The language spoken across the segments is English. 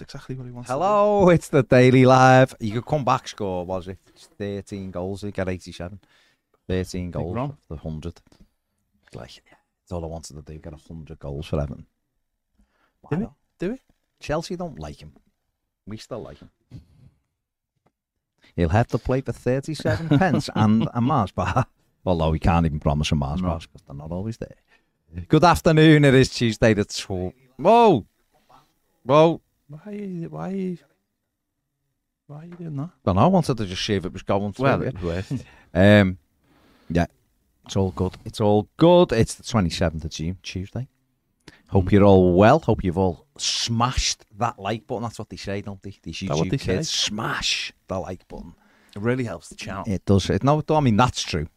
Exactly what he wants. Hello, it's the Daily Live. You could come back score, was it? It's 13 goals. He got 87. 13 goals. wrong. The 100. It's like, it's all I wanted to do. Get 100 goals for Everton. Why Do not? Do we? Chelsea don't like him. We still like him. He'll have to play for 37 pence and a Mars bar. Although we can't even promise a Mars No. bars because they're not always there. Good afternoon. It is Tuesday the 12th. Whoa! Whoa! Why? Are you, why? Why are you doing that? Well, I wanted to just see if it was going through. Well, it. it. Um, yeah, it's all good. It's all good. It's the 27th of June, Tuesday. Hope you're all well. Hope you've all smashed that like button. That's what they say, don't they? These that what YouTube they kids say? smash the like button. It really helps the channel. It does. It, no, I mean that's true.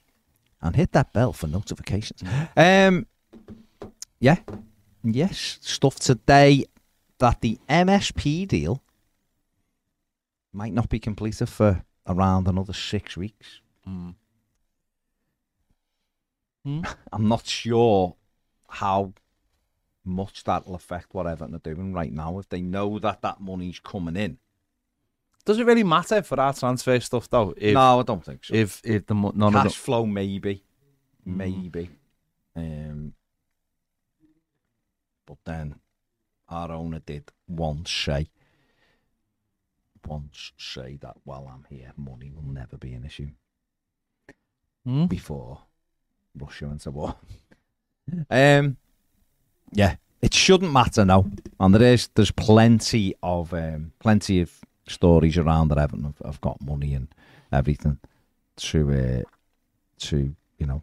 And hit that bell for notifications. Um, yeah, yes. Stuff today that the MSP deal might not be completed for around another six weeks. Mm. Hmm? I'm not sure how much that'll affect what Everton are doing right now. If they know that that money's coming in, Does it really matter for our transfer stuff though? If, no, I don't think so. If if the none Cash of flow, maybe, Mm. maybe. Um, but then our owner did once say, once say that while I'm here, money will never be an issue. Hmm? before Russia went to war. um, yeah, it shouldn't matter now, and there is there's plenty of um, plenty of stories around that Everton have, have got money and everything to uh, to you know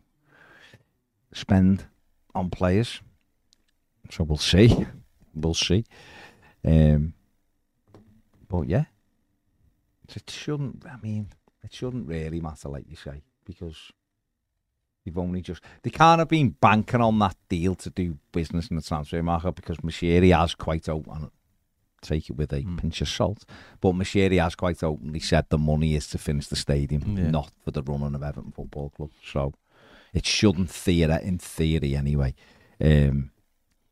spend on players. So we'll see, we'll see. Um, but yeah, it shouldn't. I mean, it shouldn't really matter, like you say, because they've only just they can't have been banking on that deal to do business in the transfer market because Moshiri has quite open. Take it with a Mm. pinch of salt, but Moshiri has quite openly said the money is to finish the stadium, Yeah. not for the running of Everton Football Club. So it shouldn't theory in theory anyway. Um,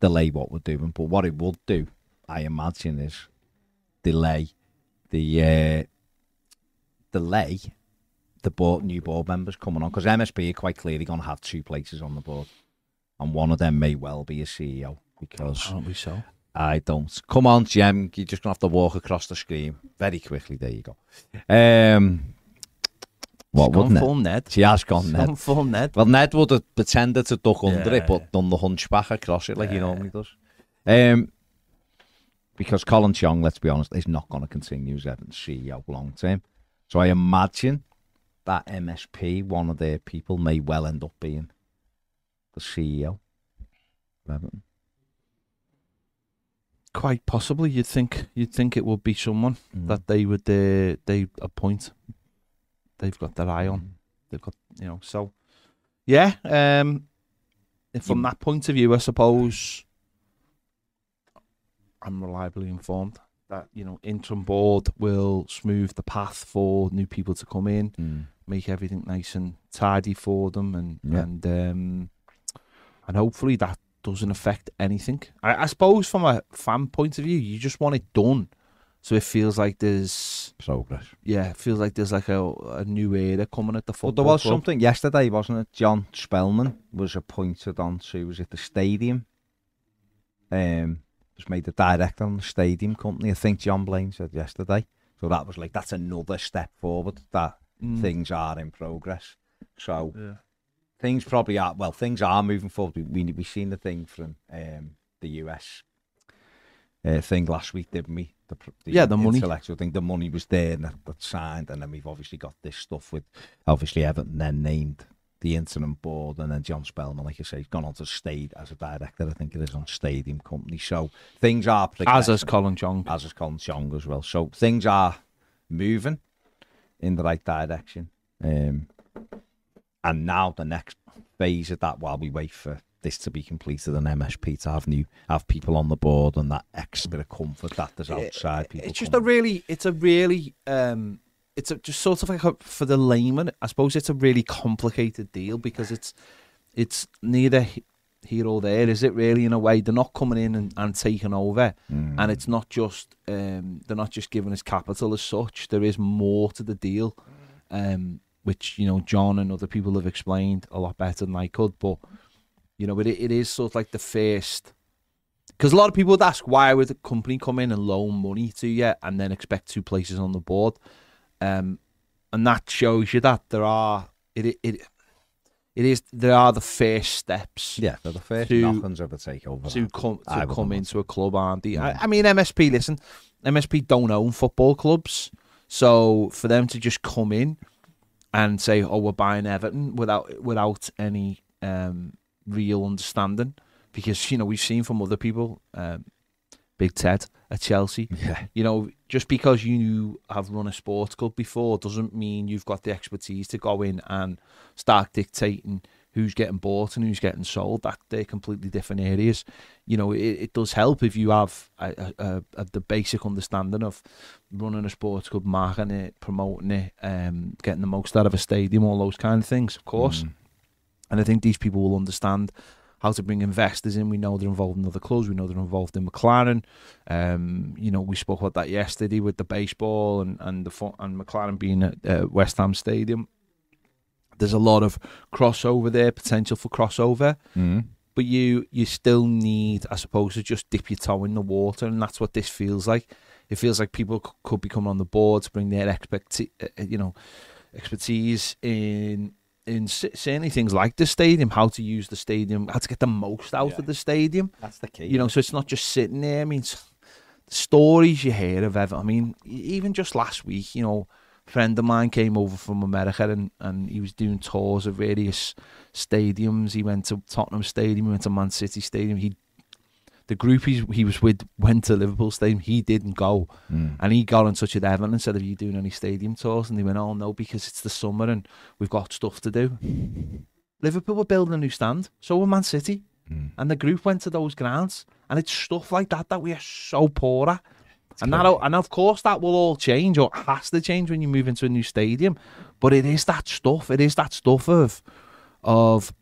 delay what we're doing, but what it would do, I imagine, is delay the uh, delay the board, new board members coming on because MSP are quite clearly going to have two places on the board, and one of them may well be a CEO because Aren't we so? I don't. Come on, Jem, you're just gonna have to walk across the screen very quickly. There you go. Um, what She's gone wouldn't it? full Ned. She has gone She's Ned. gone full Ned. Well, Ned would have pretended to duck under Yeah, it, but yeah. done the hunchback across it like he Yeah. normally does. Um, because Colin Chong, let's be honest, is not going to continue as Everton's CEO long term. So I imagine that MSP, one of their people, may well end up being the CEO of Everton. Quite possibly, you'd think you'd think it would be someone Mm. that they would uh, they appoint. They've got their eye on. Mm. They've got you know. So yeah, um, from that point of view, I suppose I'm reliably informed that you know interim board will smooth the path for new people to come in, Mm. make everything nice and tidy for them, and Yeah. and um, and hopefully that doesn't affect anything. I, I suppose from a fan point of view, you just want it done, so it feels like there's Progress. yeah, it feels like there's like a, a new era coming at the But football. there was club. something yesterday, wasn't it? John Spellman was appointed onto was it the stadium? Um, was made the director on the stadium company. I think John Blain said yesterday. So that was like that's another step forward. That Mm. things are in progress. So Yeah. things probably are well. Things are moving forward. We we we've seen the thing from um, the US uh, thing last week, didn't we? The, pr- Yeah, the money. intellectual thing. The money was there and that, that signed, and then we've obviously got this stuff with obviously Everton then named the incident board, and then John Spellman, like I say, he's gone on to stayed as a director. I think it is on Stadium Company. So things are As is Colin Chong. as is Colin Chong as well. So things are moving in the right direction. Um, and now the next phase of that, while we wait for this to be completed and MSP to have new have people on the board and that extra bit of comfort that there's outside people. It's just a really, it's a really, um, it's a, just sort of like a, for the layman. I suppose it's a really complicated deal because it's it's neither here or there, is it? Really, in a way, they're not coming in and, and taking over, Mm. and it's not just um, they're not just giving us capital as such. There is more to the deal, um, which you know John and other people have explained a lot better than I could. But you know, but it it is sort of like the first because a lot of people would ask why would the company come in and loan money to you and then expect two places on the board, um, and that shows you that there are it it it is there are the first steps yeah, they're the first to- knockings of a takeover. to come to would come into a club, aren't they? I, I mean, MSP. Listen, MSP don't own football clubs, so for them to just come in and say, "Oh, we're buying Everton," without without any um, real understanding, because you know we've seen from other people, um, Big Ted at Chelsea, yeah, you know, just because you have run a sports club before doesn't mean you've got the expertise to go in and start dictating who's getting bought and who's getting sold. That they're completely different areas. You know, it, it does help if you have a, a, a, the basic understanding of running a sports club, marketing it, promoting it, um, getting the most out of a stadium, all those kind of things, of course. Mm. And I think these people will understand how to bring investors in. We know they're involved in other clubs. We know they're involved in McLaren. Um, you know, we spoke about that yesterday with the baseball and and the and McLaren being at uh, West Ham Stadium. There's a lot of crossover there, potential for crossover, Mm. but you you still need, I suppose, to just dip your toe in the water, and that's what this feels like. It feels like people could be coming on the board to bring their expect, uh, you know, expertise in in certainly things like the stadium, how to use the stadium, how to get the most out Yeah. of the stadium. That's the key. You know, so it's not just sitting there. I mean, the stories you hear of ever. I mean, even just last week, you know, a friend of mine came over from America and, and he was doing tours of various stadiums. He went to Tottenham Stadium, he went to Man City Stadium. He the group he's, he was with went to Liverpool Stadium. He didn't go. Mm. And he got in touch with Everton and said, Are you doing any stadium tours? And they went, Oh, no, because it's the summer and we've got stuff to do. Liverpool were building a new stand. So were Man City. Mm. And the group went to those grounds. And it's stuff like that that we are so poor at. And, that, and of course, that will all change or has to change when you move into a new stadium. But it is that stuff. It is that stuff of of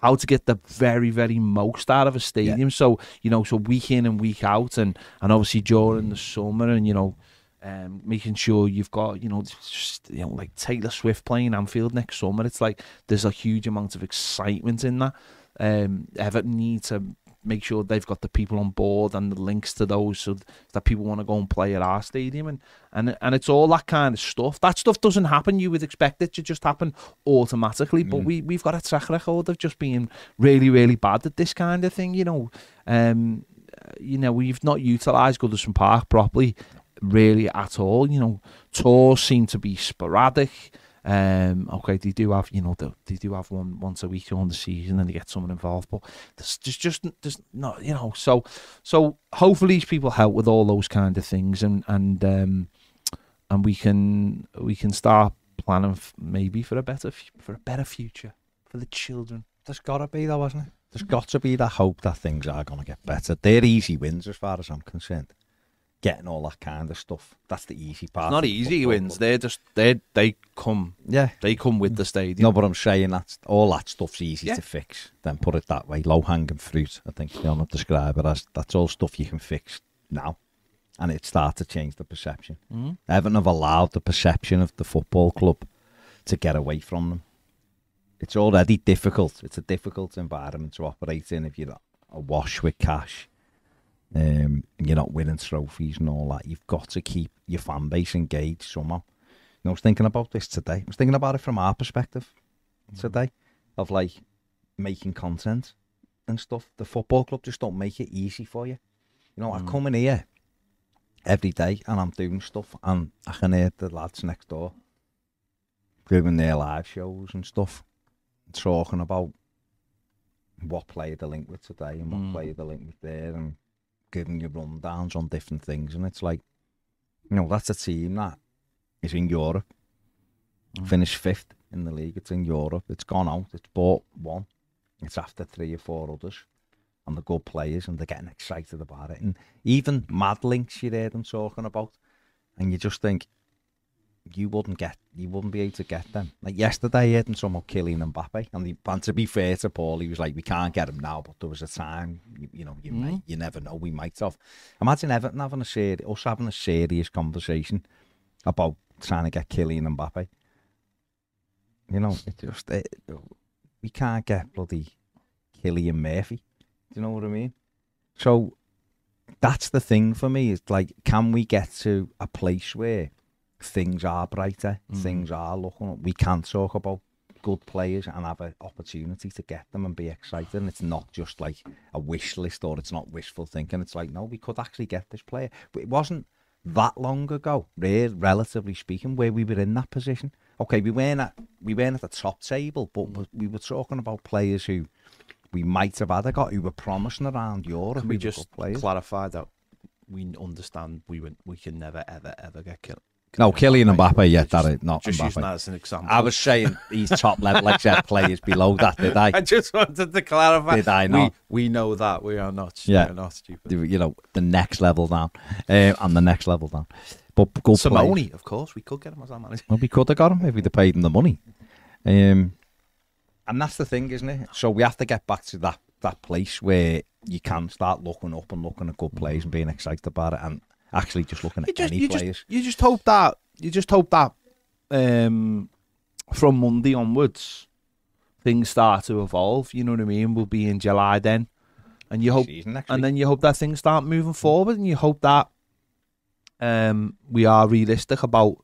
how to get the very, very most out of a stadium. So, you know, so week in and week out and, and obviously during the summer and, you know, um, making sure you've got, you know, just, you know, like Taylor Swift playing Anfield next summer. It's like there's a huge amount of excitement in that. Um, Everton need to make sure they've got the people on board and the links to those so that people want to go and play at our stadium and and and it's all that kind of stuff. That stuff doesn't happen. You would expect it to just happen automatically, but we we've got a track record of just being really really bad at this kind of thing. You know, um, you know we've not utilised Goodison Park properly, really at all. You know, tours seem to be sporadic. Um, okay, they do have, you know, they, they do have one once a week during the season, and they get someone involved. But there's just, just, there's not, you know. So, so hopefully these people help with all those kind of things, and and um, and we can we can start planning maybe for a better for a better future for the children. There's got to be, though, hasn't it? There's got to be that hope that things are going to get better. They're easy wins as far as I'm concerned. Getting all that kind of stuff. That's the easy part. It's not easy wins. They're just they they come Yeah. they come with the stadium. No, but I'm saying that all that stuff's easy Yeah. to fix. Then put it that way. Low hanging fruit, I think you'll not describe it as. That's all stuff you can fix now. And it start to change the perception. Mhm. Everton have allowed the perception of the football club to get away from them. It's already difficult. It's a difficult environment to operate in if you're awash with cash. Um, and you're not winning trophies and all that. You've got to keep your fan base engaged somehow. You know, I was thinking about this today. I was thinking about it from our perspective today of like making content and stuff. The football club just don't make it easy for you. You know, I come in here every day and I'm doing stuff, and I can hear the lads next door doing their live shows and stuff, talking about what player they're linked with today and what Mm. player they're linked with there, and giving you rundowns on different things. And it's like, you know, that's a team that is in Europe, Mm. finished fifth in the league. It's in Europe. It's gone out. It's bought one. It's after three or four others. And they're good players and they're getting excited about it. And even mad links you hear them talking about. And you just think, you wouldn't get, you wouldn't be able to get them. Like yesterday, I heard them talking about Kylian Mbappe. And, he, and to be fair to Paul, he was like, we can't get him now, but there was a time, you, you know, you, mm-hmm. may, you never know, we might have. Imagine Everton having a serious, us having a serious conversation about trying to get Kylian Mbappe. You know, it just, it, we can't get bloody Killian Murphy. Do you know what I mean? So that's the thing for me. It's like, can we get to a place where things are brighter, mm-hmm. things are looking up? We can talk about good players and have an opportunity to get them and be excited. And it's not just like a wish list or it's not wishful thinking. It's like, no, we could actually get this player. But it wasn't that long ago, re- relatively speaking, where we were in that position. Okay, we weren't at we weren't at the top table, but mm. we- we were talking about players who we might have had a got who were promising around Europe. Can we just clarify that we understand we we can never ever ever get killed. No, Kylian Mbappe, yeah, that is not Just using Mbappe. that as an example. I was saying these top level except players below that, did I? I just wanted to clarify. Did I We, not? we know that we are not. Yeah. we are not stupid. You know, the next level down, uh, and the next level down. But good. Simone, of course, we could get him as our manager. Well, we could have got him if we'd have paid him the money. Um, and that's the thing, isn't it? So we have to get back to that that place where you can start looking up and looking at good players and being excited about it, and actually just looking at just, any you players. just, you just hope that you just hope that um, from Monday onwards things start to evolve. You know what I mean? We'll be in July then, and you hope Season and then you hope that things start moving forward, and you hope that um, we are realistic about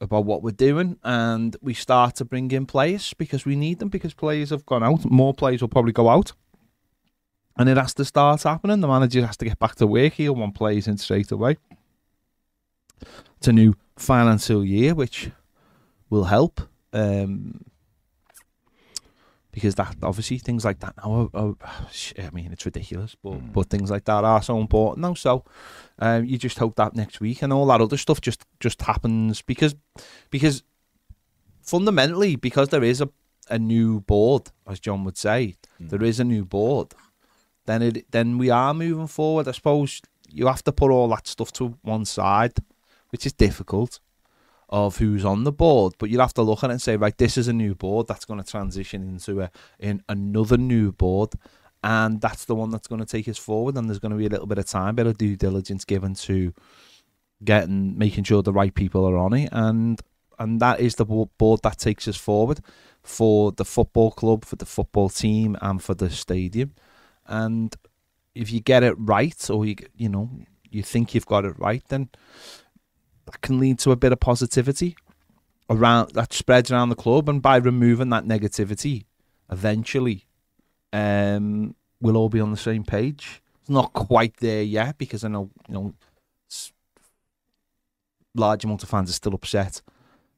about what we're doing, and we start to bring in players because we need them because players have gone out. More players will probably go out, and it has to start happening. The manager has to get back to work. He'll want players in straight away. It's a new financial year, which will help. Um, because that obviously things like that now are, are I mean it's ridiculous but Mm. but things like that are so important now so um, you just hope that next week and all that other stuff just just happens because because fundamentally because there is a, a new board as John would say Mm. there is a new board then it then we are moving forward I suppose you have to put all that stuff to one side which is difficult of who's on the board, but you'll have to look at it and say, right, this is a new board that's going to transition into a in another new board, and that's the one that's going to take us forward. And there's going to be a little bit of time, bit of due diligence given to getting making sure the right people are on it, and and that is the board that takes us forward for the football club, for the football team, and for the stadium. And if you get it right, or you you know you think you've got it right, then that can lead to a bit of positivity around that spreads around the club and by removing that negativity eventually um we'll all be on the same page. It's not quite there yet because i know you know large amount of fans are still upset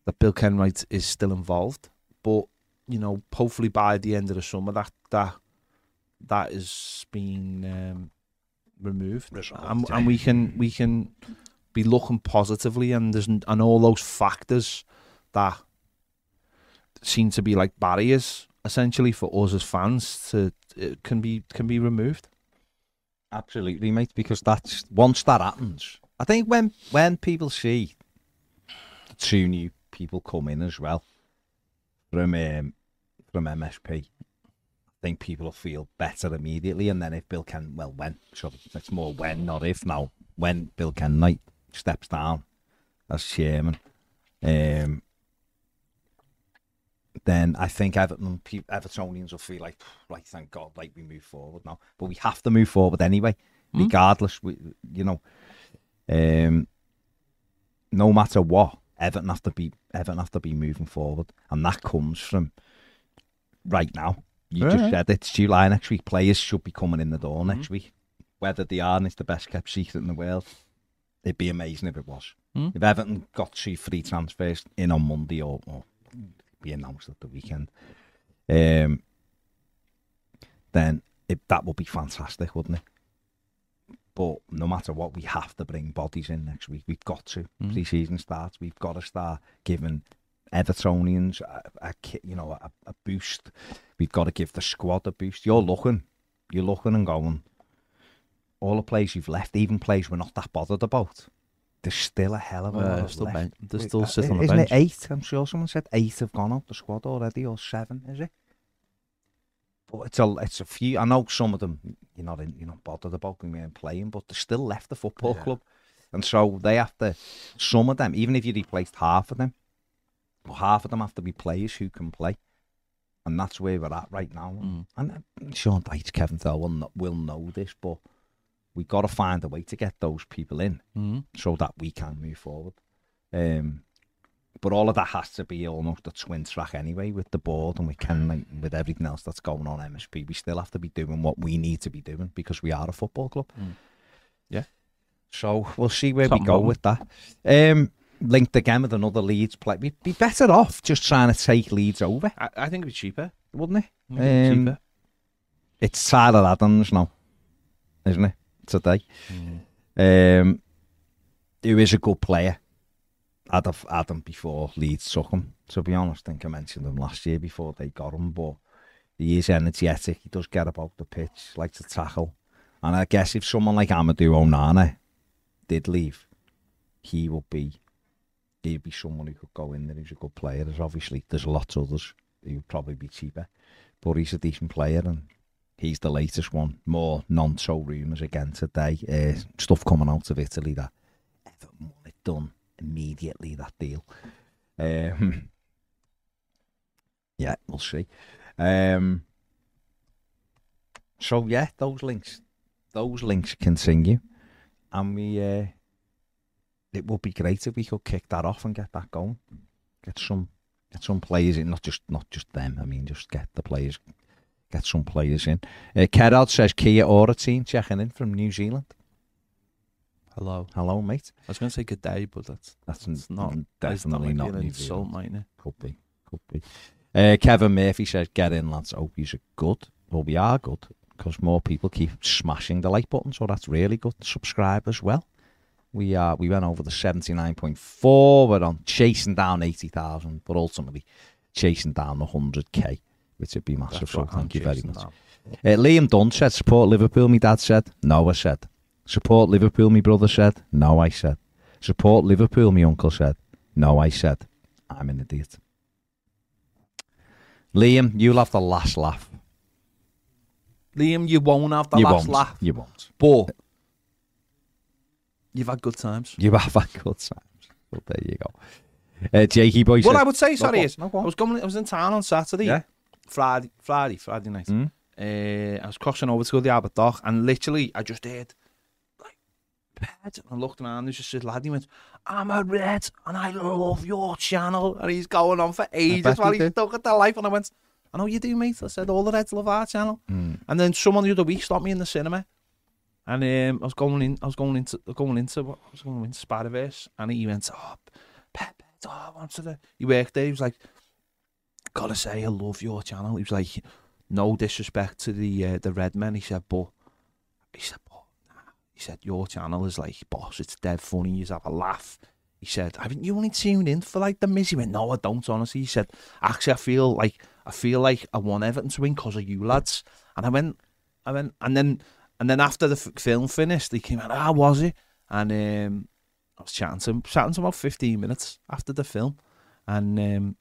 that bill kenwright is still involved. But you know hopefully by the end of the summer that that that is being um removed and, and we can we can be looking positively and there's and all those factors that seem to be like barriers essentially for us as fans to it can be can be removed Absolutely, mate. Because that's once that happens, I think when when people see the two new people come in as well from um, from MSP, I think people will feel better immediately. And then if Bill Ken, well, when sorry, it's more when not if now. When Bill Kenwright steps down as chairman, um, then I think Everton Evertonians will feel like, like thank God, like we move forward now. But we have to move forward anyway, regardless. We, you know, um, no matter what, Everton have to be Everton have to be moving forward, and that comes from right now. You just said it's July next week. Players should be coming in the door next week. whether they are, and it's the best kept secret in the world. It'd be amazing if it was. Hmm. If Everton got three free transfers in on Monday or, or be announced at the weekend, um, then it, that would be fantastic, wouldn't it? But no matter what, we have to bring bodies in next week. We've got to. Mm. Pre-season starts. We've got to start giving Evertonians a, a you know a, a boost. We've got to give the squad a boost. You're looking, you're looking and going. All the players you've left, even players we're not that bothered about, there's still a hell of a Uh, lot still left. ben- they're Wait, still uh, sitting on the Isn't bench. it eight? I'm sure someone said eight have gone out the squad already, or seven, is it? But it's a it's a few. I know some of them you're not in, you're not bothered about them being playing, but they're still left the football Yeah. club, and so they have to. Some of them, even if you replaced half of them, half of them have to be players who can play, and that's where we're at right now. Mm. And uh, Sean Dyche, Kevin Thel will know, will know this, but we've got to find a way to get those people in Mm. so that we can move forward. Um, but all of that has to be almost a twin track anyway with the board and with Ken, like, with everything else that's going on MSP. We still have to be doing what we need to be doing because we are a football club. Mm. Yeah. So we'll see where Something we go wrong. with that. Um, linked again with another Leeds play. We'd be better off just trying to take Leeds over, I, I think it'd be cheaper. wouldn't it? It'd be Um, cheaper. It's Tyler Adams now, isn't it? Today. Mm. Um, who is a good player. I'd have had him before Leeds took him, to be honest. I think I mentioned him last year before they got him, but he is energetic. He does get about the pitch, likes to tackle. And I guess if someone like Amadou Onana did leave, he would be he'd be someone who could go in there who's a good player. There's obviously there's lots of others who would probably be cheaper. But he's a decent player and he's the latest one. More non so rumours again today. Uh, stuff coming out of Italy that Everton done immediately, that deal. Um, yeah, we'll see. Um, so yeah, those links those links continue. And we uh, it would be great if we could kick that off and get that going. Get some get some players in, not just not just them. I mean, just get the players, get some players in. Uh, Gerard says Kia Ora team checking in from New Zealand. Hello. Hello, mate. I was going to say good day, but that's That's n- not that's definitely not an New insult, Zealand. Could be, could be. Uh, Kevin Murphy says, "Get in, lads. Hope you're good. Well, we are good because more people keep smashing the like button, so that's really good. Subscribe as well. We are. We went over the seventy nine point four. We're on chasing down eighty thousand, but ultimately chasing down the hundred k, which would be massive. That's So what I'm thank you very much. down. Uh, Liam Dunn said, support Liverpool, my dad said. No, I said. Support Liverpool, my brother said. No, I said. Support Liverpool, my uncle said. No, I said. I'm an idiot. Liam, you'll have the last laugh. Liam, you won't have the you last won't. laugh, You won't. but you've had good times. You have had good times. Well, there you go. Uh, Jakey boy What says, I would say, sorry, on. is No, I was going. I was in town on Saturday, Yeah. Friday, Friday, Friday night. Mm. Uh, I was crossing over to go to the Albert Dock, and literally, I just heard like pet, and I looked around. There's just this lad. He went, "I'm a red, and I love your channel." And he's going on for ages while he's stuck at the life. And I went, "I know you do, mate." I said, "All the reds love our channel." Mm. And then someone the other week stopped me in the cinema, and um, I was going in. I was going into going into what I was going into Spider-Verse, and he went, "Oh, Pep, oh, I want to the." He worked there. He was like, "Gotta say, I love your channel." He was like, "No disrespect to the uh, the red men," he said, "but," he said, "but," nah." he said, "Your channel is like, boss, it's dead funny. You have a laugh." He said, "Haven't you only tuned in for like the miss?" He went, "No, I don't." Honestly, he said, "Actually, I feel like I feel like I want Everton to win because of you lads." And I went, I went, and then and then after the f- film finished, he came out, "Ah, was it?" And um, I was chatting to him, chatting to him about fifteen minutes after the film, and um,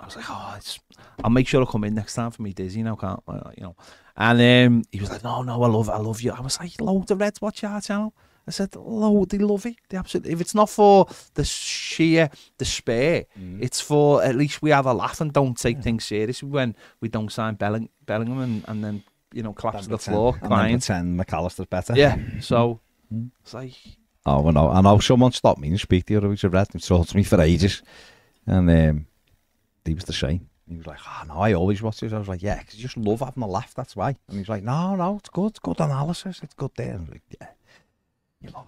I was like, "Oh, it's, I'll make sure I come in next time for me dizzy now, can't I?" You know. And um, he was like, "No, no, I love, I love you." I was like, "Loads of Reds watch our channel." I said, "Load, they love it. They absolutely. If it's not for the sheer despair, it's for at least we have a laugh and don't take things seriously when we don't sign Belling, Bellingham and, and then you know collapse to the floor And crying." pretend McAllister's better. Yeah. So it's like Oh, I know. I know someone stopped me and speak to you who's a red and talked to me for ages. And um, he was the same. he was like, oh, no, I always watch this. I was like, yeah, because you just love having a laugh, that's why. And he was like, no, no, it's good, it's good analysis, it's good there. I was like, yeah, you love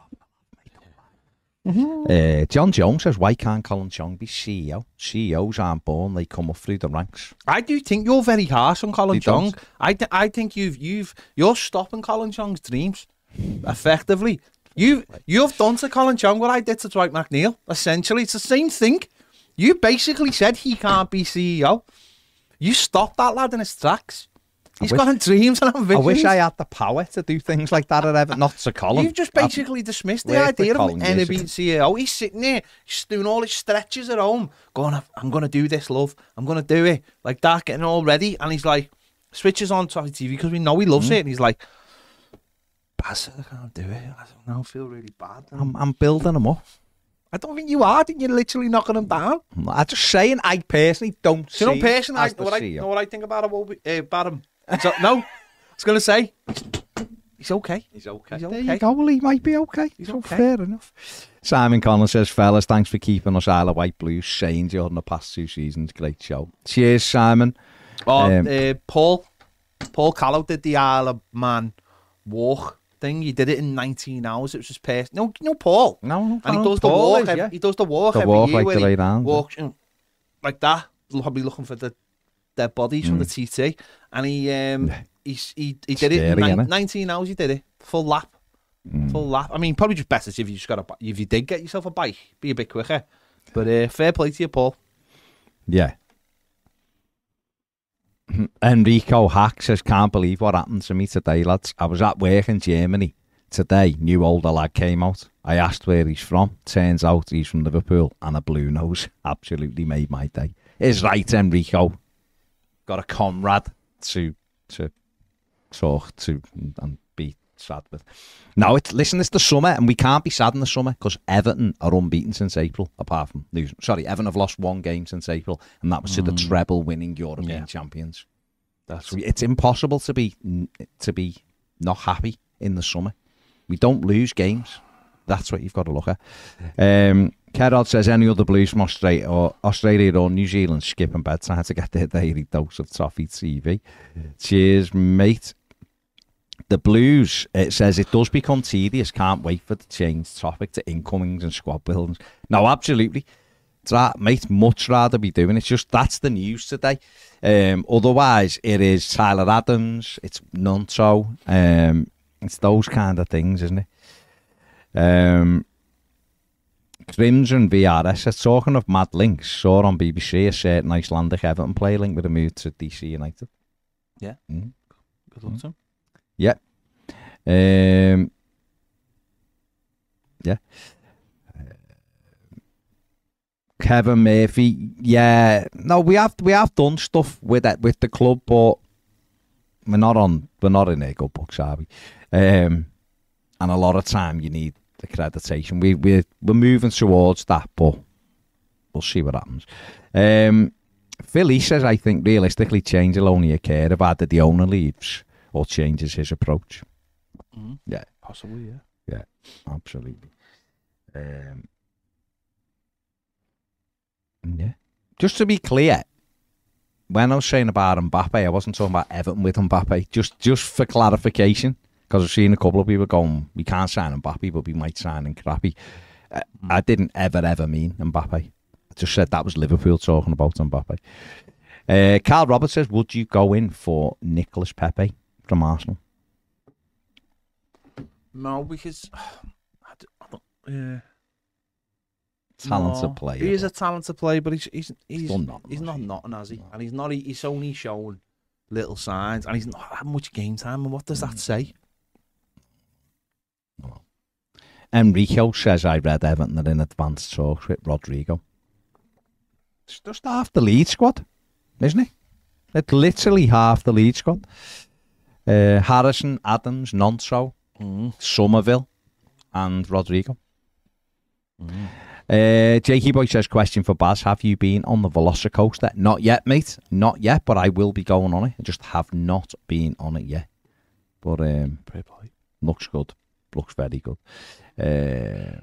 having Uh, John Jones says, why can't Colin Chong be CEO? CEOs aren't born, they come up through the ranks. I do think you're very harsh on Colin You Chong. don't? I th- I think you've you've you're stopping Colin Chong's dreams effectively. You you've done to Colin Chong what I did to Dwight McNeil. Essentially, it's the same thing. You basically said he can't be CEO. You stopped that lad in his tracks. He's wish- got dreams and I ambitions. wish I had the power to do things like that at Everton, not to Colin. You've just I've- basically dismissed the idea of any being CEO. He's sitting there, he's doing all his stretches at home, going, I'm going to do this, love. I'm going to do it. Like that, getting all ready. And he's like, switches on to TV because we know he loves Mm. it. And he's like, Baz, I can't do it. I don't know, I feel really bad. I'm, I'm building him up. I don't think you are. I you're literally knocking him down. I'm just saying, I personally don't Do you know, see person, I, as the know, what I, CEO. know what I think about him? Uh, about him. So, no, I was going to say, he's okay. He's okay. He's There you go. Well, he might be okay. He's so okay. fair enough. Simon Connell says, fellas, thanks for keeping us Isle of Wight Blues sane during the past two seasons. Great show. Cheers, Simon. Oh, Um, uh, Paul, Paul Callow did the Isle of Man walk thing. He did it in 19 hours. It was just past. No, no, Paul. No, no, And he Paul does the is, walk. every, yeah. He does the walk The every walk year like where the he way round, yeah. walks like that. Probably looking for the dead bodies from the TT. And he um he's, he he did it Scary, nine, 19 hours. He did it full lap. Full lap. I mean, probably just better if you just got a if you did get yourself a bike, be a bit quicker. But uh, fair play to you, Paul. Yeah. Enrico Hack says, can't believe what happened to me today, lads. I was at work in Germany today. New older lad came out. I asked where he's from. Turns out he's from Liverpool and a blue nose. Absolutely made my day. Is right, Enrico. Got a comrade to to talk to and be sad with. No, it's listen, it's the summer, and we can't be sad in the summer because Everton are unbeaten since April, apart from losing. Sorry, Everton have lost one game since April, and that was to the treble winning European Yeah. champions. That's So it's impossible to be to be not happy in the summer. We don't lose games. That's what you've got to look at. Um, Kerrod says any other blues from Australia or Australia or New Zealand skipping bedtime to get their daily dose of toffee TV. Cheers, mate. The blues, it says it does become tedious. Can't wait for the change topic to incomings and squad buildings. No, absolutely. It's that, mate, much rather be doing it. Just that's the news today. Um, otherwise, it is Tyler Adams, it's Gnonto, um, it's those kind of things, isn't it? Um, Crimson VRS says, talking of mad links, saw on BBC a certain Icelandic Everton player link with a move to DC United. Yeah. Mm. good luck to him. Yeah. Um, yeah. Kevin Murphy, yeah. No, we have we have done stuff with that with the club, but we're not on we're not in their good books, are we? Um, and a lot of time you need accreditation. We we we're moving towards that, but we'll see what happens. Um, Philly says, I think realistically change will only occur if either the owner leaves or changes his approach. Mhm. Yeah, Possibly, yeah. yeah, absolutely. Um, yeah. Just to be clear, when I was saying about Mbappe, I wasn't talking about Everton with Mbappe. Just, just for clarification, because I've seen a couple of people going, "We can't sign Mbappe, but we might sign him crappy." I didn't ever, ever mean Mbappe. I just said that was Liverpool talking about Mbappe. Uh, Carl Roberts says, "Would you go in for Nicholas Pepe from Arsenal?" No, because I don't, yeah. Talented No, player. He is a talented player, but he's he's he's, done nothing, he's not nothing, has he? And he's not. He's only shown little signs, and he's not had much game time. And what does Mm. that say? Enrico says I read Everton are in advanced talks with Rodrigo. It's just half the lead squad, isn't it? It's literally half the lead squad. Uh, Harrison, Adams, Nonso, Mm. Summerville, and Rodrigo. Uh, Jakey Boy says, question for Baz. Have you been on the Velocicoaster? Not yet, mate. Not yet, but I will be going on it. I just have not been on it yet. But um, looks good. Looks very good. Uh,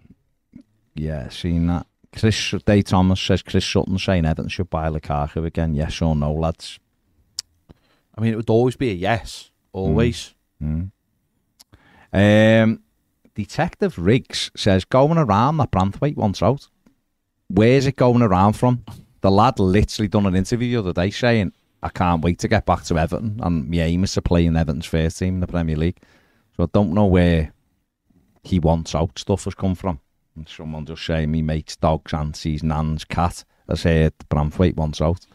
yeah, seen that. Chris Day Thomas says Chris Sutton saying Everton should buy Lukaku again. Yes or no, lads? I mean, it would always be a yes. Always. Mm. Um, Detective Riggs says going around that Branthwaite wants out. Where's it going around from? The lad literally done an interview the other day saying, I can't wait to get back to Everton and my aim is to play in Everton's first team in the Premier League. So I don't know where he wants out stuff has come from. And someone just saying he mates, dogs, and sees nan's cat has heard Branthwaite wants out.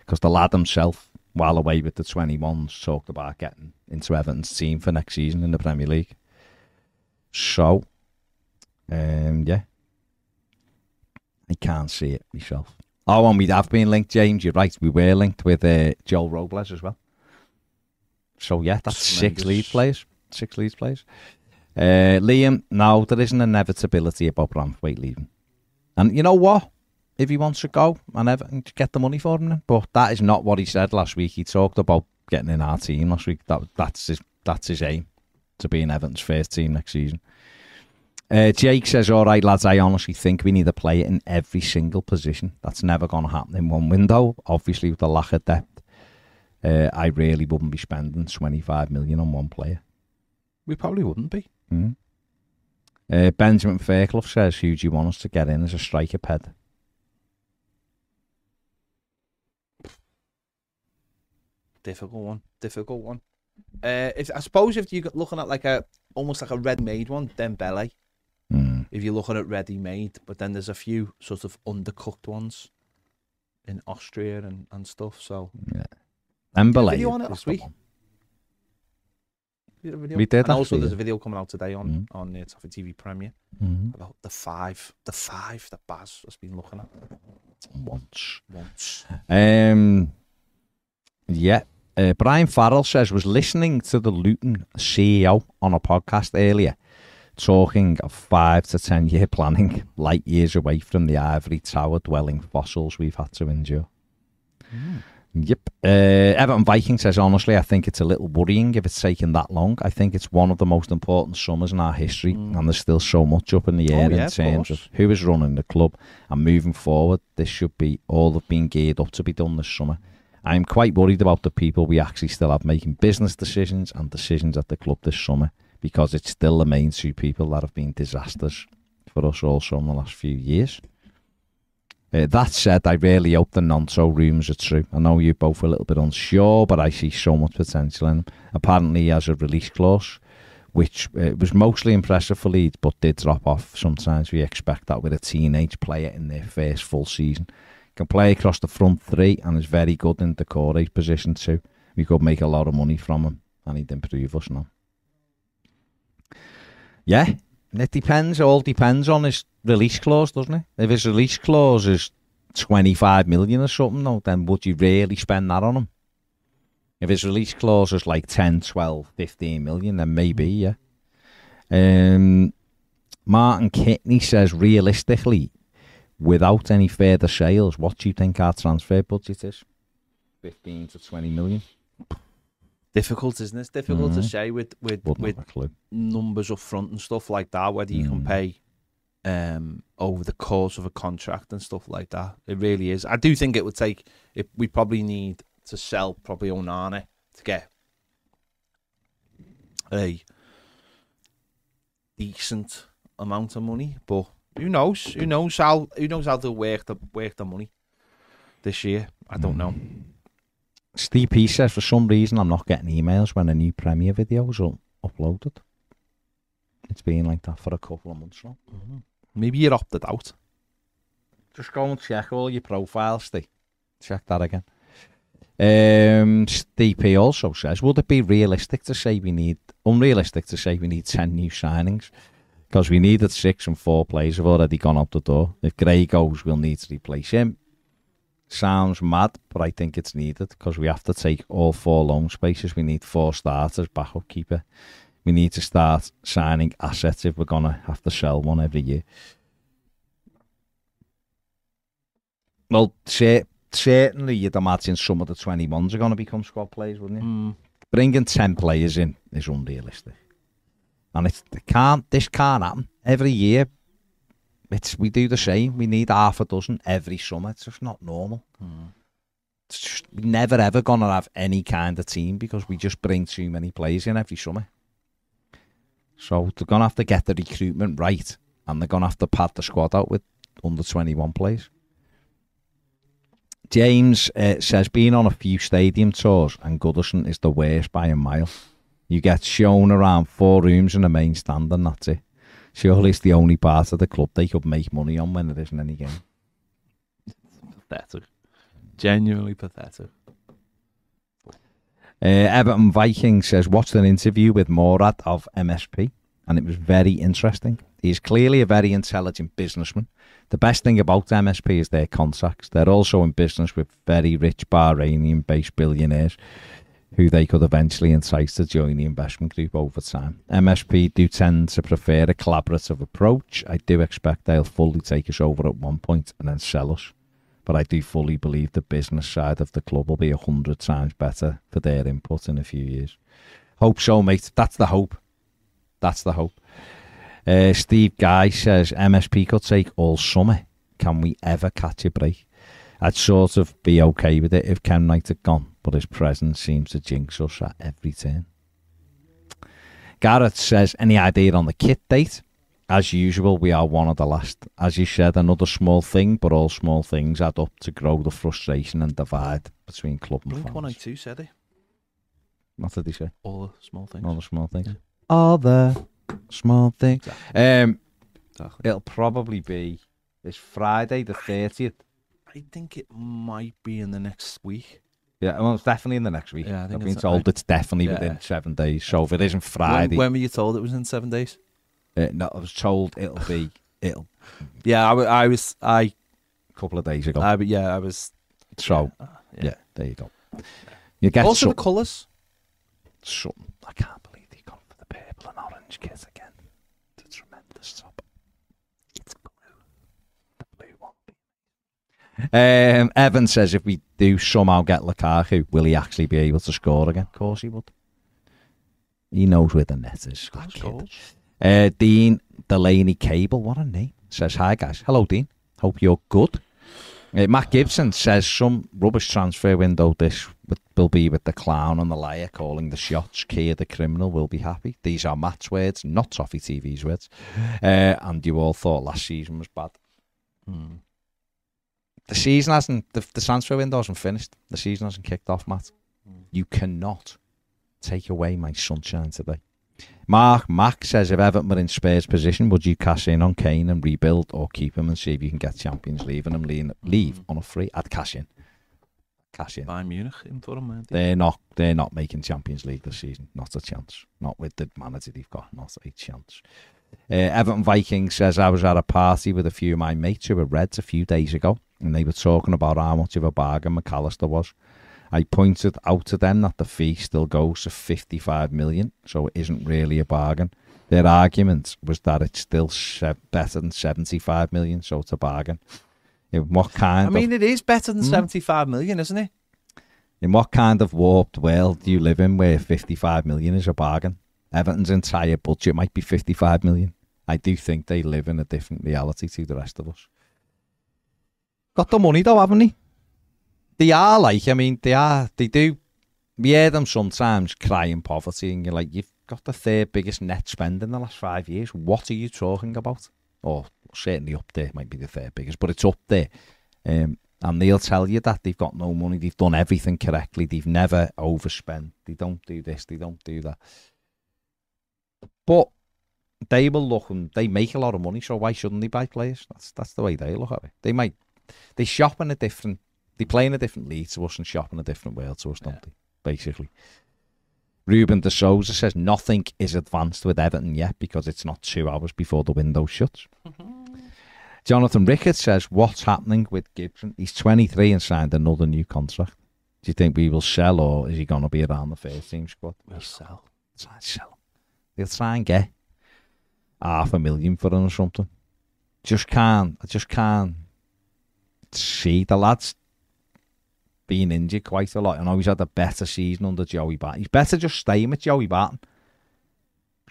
Because the lad himself, while away with the 21s, talked about getting into Everton's team for next season in the Premier League. So, um, yeah. I can't see it myself. Oh, and we have been linked, James. You're right. We were linked with uh, Joel Robles as well. So, yeah, that's six lead players. Six lead players. Uh, Liam, no, there is an inevitability about Branthwaite leaving. And you know what? If he wants to go and Everton get the money for him, then. but that is not what he said last week. He talked about getting in our team last week. That that's his that's his aim to be in Everton's first team next season. Uh, Jake says, "All right, lads. I honestly think we need a player in every single position. That's never going to happen in one window. Obviously, with the lack of depth, uh, I really wouldn't be spending twenty five million on one player." We probably wouldn't be. Mm. Uh, Benjamin Fairclough says, "Who do you want us to get in as a striker ped?" Difficult one. Difficult one. Uh, if I suppose if you're looking at like a almost like a ready-made one, then Belly. Mm. If you're looking at ready-made, but then there's a few sort of undercooked ones in Austria and, and stuff. So on it is last week? one. You did a video? We did, And also, there's a video coming out today on Mhm. on uh, Toffee TV Premier Mhm. about the five, the five that Baz has been looking at Once. once. Um, yeah. Uh, Brian Farrell says was listening to the Luton CEO on a podcast earlier, talking of five to ten year planning, light years away from the ivory tower dwelling fossils we've had to endure. Yep. Uh, Everton Viking says, honestly, I think it's a little worrying if it's taken that long. I think it's one of the most important summers in our history, Mm. and there's still so much up in the Oh, air yeah, in terms course. of who is running the club and moving forward. This should be all have been geared up to be done this summer. I'm quite worried about the people we actually still have making business decisions and decisions at the club this summer because it's still the main two people that have been disasters for us also in the last few years. Uh, that said, I really hope the Gnonto rumours are true. I know you're both a little bit unsure, but I see so much potential in him. Apparently, he has a release clause, which uh, was mostly impressive for Leeds, but did drop off. Sometimes we expect that with a teenage player in their first full season. Can play across the front three and is very good in the core eight position too. We could make a lot of money from him, and he'd improve us now. Yeah, it depends. All depends on his release clause, doesn't it? If his release clause is 25 million or something, no, then would you really spend that on him? If his release clause is like 10, 12, 15 million, then maybe, yeah. Um, Martin Kitney says, realistically, without any further sales, what do you think our transfer budget is? 15 to 20 million? Difficult, isn't it? It's difficult to Mhm. say with with Wouldn't with have a clue. numbers up front and stuff like that, whether you can Mm. pay um over the course of a contract and stuff like that. It really is. I do think it would take it we probably need to sell probably Onana to get a decent amount of money. But who knows? Who knows how who knows how to work the work the money this year? I don't know. Steve P says, for some reason, I'm not getting emails when a new Premiere video is uploaded. It's been like that for a couple of months now. Maybe you're opted out. Just go and check all your profiles, Steve. Check that again. Um, Steve P also says, would it be realistic to say we need, unrealistic to say we need 10 new signings? Because we needed six and four players have already gone out the door. If Gray goes, we'll need to replace him. Sounds mad, but I think it's needed because we have to take all four loan spaces. We need four starters, backup keeper. We need to start signing assets if we're going to have to sell one every year. Well, cer- certainly you'd imagine some of the 21s are going to become squad players, wouldn't you? Mm. Bringing 10 players in is unrealistic. And it's, it can't, this can't happen. Every year, It's we do the same. We need half a dozen every summer. It's just not normal. It's just, we're never ever gonna have any kind of team because we just bring too many players in every summer. So they're gonna have to get the recruitment right, and they're gonna have to pad the squad out with under twenty one players. James uh, says being on a few stadium tours and Goodison is the worst by a mile. You get shown around four rooms in the main stand and that's it. Surely it's the only part of the club they could make money on when there isn't any game. Pathetic. Genuinely pathetic. Uh, Everton Viking says, watched an interview with Morad of MSP, and it was very interesting. He's clearly a very intelligent businessman. The best thing about MSP is their contacts. They're also in business with very rich Bahrainian based billionaires who they could eventually entice to join the investment group over time. MSP do tend to prefer a collaborative approach. I do expect they'll fully take us over at one point and then sell us. But I do fully believe the business side of the club will be a hundred times better for their input in a few years. Hope so, mate. That's the hope. That's the hope. Uh, Steve Guy says MSP could take all summer. Can we ever catch a break? I'd sort of be okay with it if Kenwright had gone, but his presence seems to jinx us at every turn. Gareth says, any idea on the kit date? As usual, we are one of the last. As you said, another small thing, but all small things add up to grow the frustration and divide between club and Blink fans. 182 said it. What did he say? All the small things. All the small things. Yeah. All the small things. Um, Exactly. it'll probably be this Friday, the 30th. I think it might be in the next week. Yeah, well, it's definitely in the next week. Yeah, I think I've it's- been told I- it's definitely Yeah. within seven days. So if it isn't Friday, when were you told it was in seven days? uh, no, I was told it'll be it'll Yeah, I, wa- I was. I. a couple of days ago. I. Yeah, I was. so uh, yeah. there you go. You get Also, the some, colours. something. I can't believe they gone for the purple and orange kit again. It's a tremendous top. It's blue. The blue one. Um, Evan says if we do somehow get Lukaku, will he actually be able to score again? Of course he would. He knows where the net is. that Scores kid. goals. Uh, Dean Delaney Cable, what a name. Says, Hi guys. Hello, Dean. Hope you're good. Uh, Matt Gibson says, Some rubbish transfer window this will be with the clown and the liar calling the shots. Keir the criminal will be happy. These are Matt's words, not Toffee TV's words. Uh, and you all thought last season was bad. Hmm. The season hasn't, the, the transfer window hasn't finished. The season hasn't kicked off, Matt. Mm. You cannot take away my sunshine today. Mark Mack says if Everton were in Spurs' position, would you cash in on Kane and rebuild or keep him and see if you can get Champions League and him leave, leave on a free? I'd cash in. Cash in. Bayern Munich in for him? They're not they're not making Champions League this season. Not a chance. Not with the manager they've got. Not a chance. Uh, Everton Viking says I was at a party with a few of my mates who were Reds a few days ago, and they were talking about how much of a bargain McAllister was. I pointed out to them that the fee still goes to 55 million, so it isn't really a bargain. Their argument was that it's still better than 75 million, so it's a bargain. In what kind I mean, of it is better than Hmm? 75 million, isn't it? in what kind of warped world do you live in where 55 million is a bargain? Everton's entire budget might be 55 million. I do think they live in a different reality to the rest of us. Got the money though, haven't they? They are like, I mean, they are, they do. We hear them sometimes crying poverty, and you're like, you've got the third biggest net spend in the last five years. What are you talking about? Or certainly up there, might be the third biggest, but it's up there. Um, and they'll tell you that they've got no money, they've done everything correctly, they've never overspent, they don't do this, they don't do that. But they will look and they make a lot of money, so why shouldn't they buy players? That's that's the way they look at it. They might they shop in a different they play in a different league to us and shop in a different world to us, don't Yeah. they? Basically. Ruben de Souza says nothing is advanced with Everton yet because it's not two hours before the window shuts. Jonathan Ricketts says, What's happening with Gibson? He's 23 and signed another new contract. Do you think we will sell or is he going to be around the first team squad? We'll sell. Sell. They'll try and get half a million for him or something. Just can't. I just can't see the lads being injured quite a lot. I know he's had a better season under Joey Barton. He's better just staying with Joey Barton.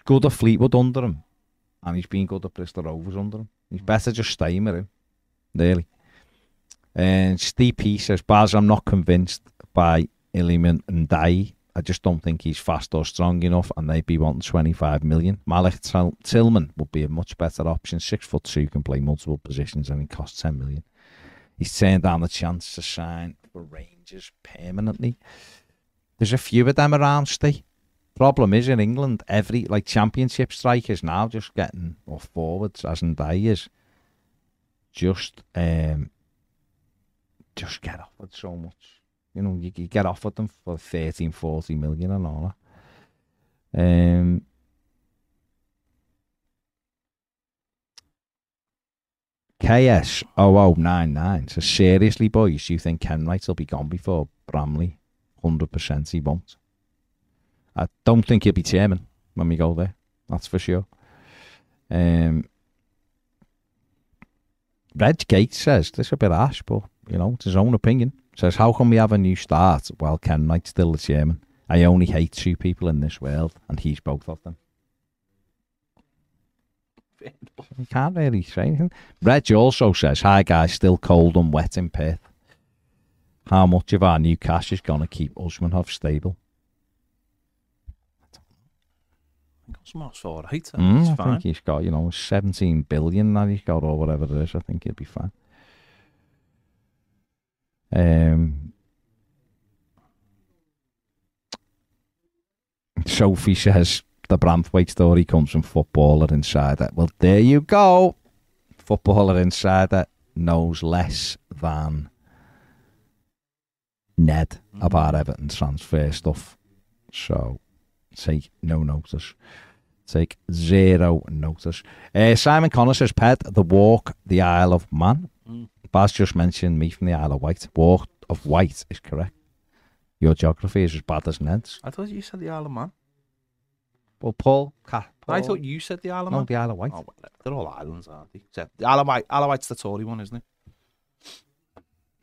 Good at Fleetwood under him. And he's been good at Bristol Rovers under him. He's mm. better just staying with him. Really. And Steve P says, Baz, I'm not convinced by Iliman Ndiaye. I just don't think he's fast or strong enough, and they'd be wanting 25 million. Malik Til- Tillman would be a much better option. Six foot two, can play multiple positions, and he costs 10 million. He's turned down the chance to sign for Rangers permanently. There's a few of them around, Steve. Problem is in England, every like championship strikers now just getting or forwards as Ndiaye is just um just get offered so much. You know, you, you get offered them for 13, 40 million and all that. Um, KS0099 says, seriously, boys, you think Kenwright will be gone before Bramley? 100% he won't. I don't think he'll be chairman when we go there. That's for sure. Um, Reg Gates says, this is a bit harsh, but, you know, it's his own opinion. Says, how can we have a new start while Kenwright's still the chairman? I only hate two people in this world, and he's both of them. You can't really say anything. Reg also says, hi guys, still cold and wet in Perth. How much of our new cash is going to keep Usmanov stable? Osmar's all right. Mm, It's I fine. think he's got, you know, 17 billion that he's got or whatever it is. I think he'll be fine. Um, Sophie says the Braithwaite story comes from Footballer Insider. Well, there you go. Footballer Insider knows less than Ned about Everton transfer stuff. So take no notice. Take zero notice. Uh, Simon Connor says, Ped, the walk, the Isle of Man. Mm. Baz just mentioned me from the Isle of Wight. Walk of Wight is correct. Your geography is as bad as Ned's. I thought you said the Isle of Man. Well, Paul, Ca- I thought you said the Isle of Man. no, the Isle of Wight. Oh, well, they're all islands, aren't they? Except the Isle of Wight. Isle of Wight's the Tory one, isn't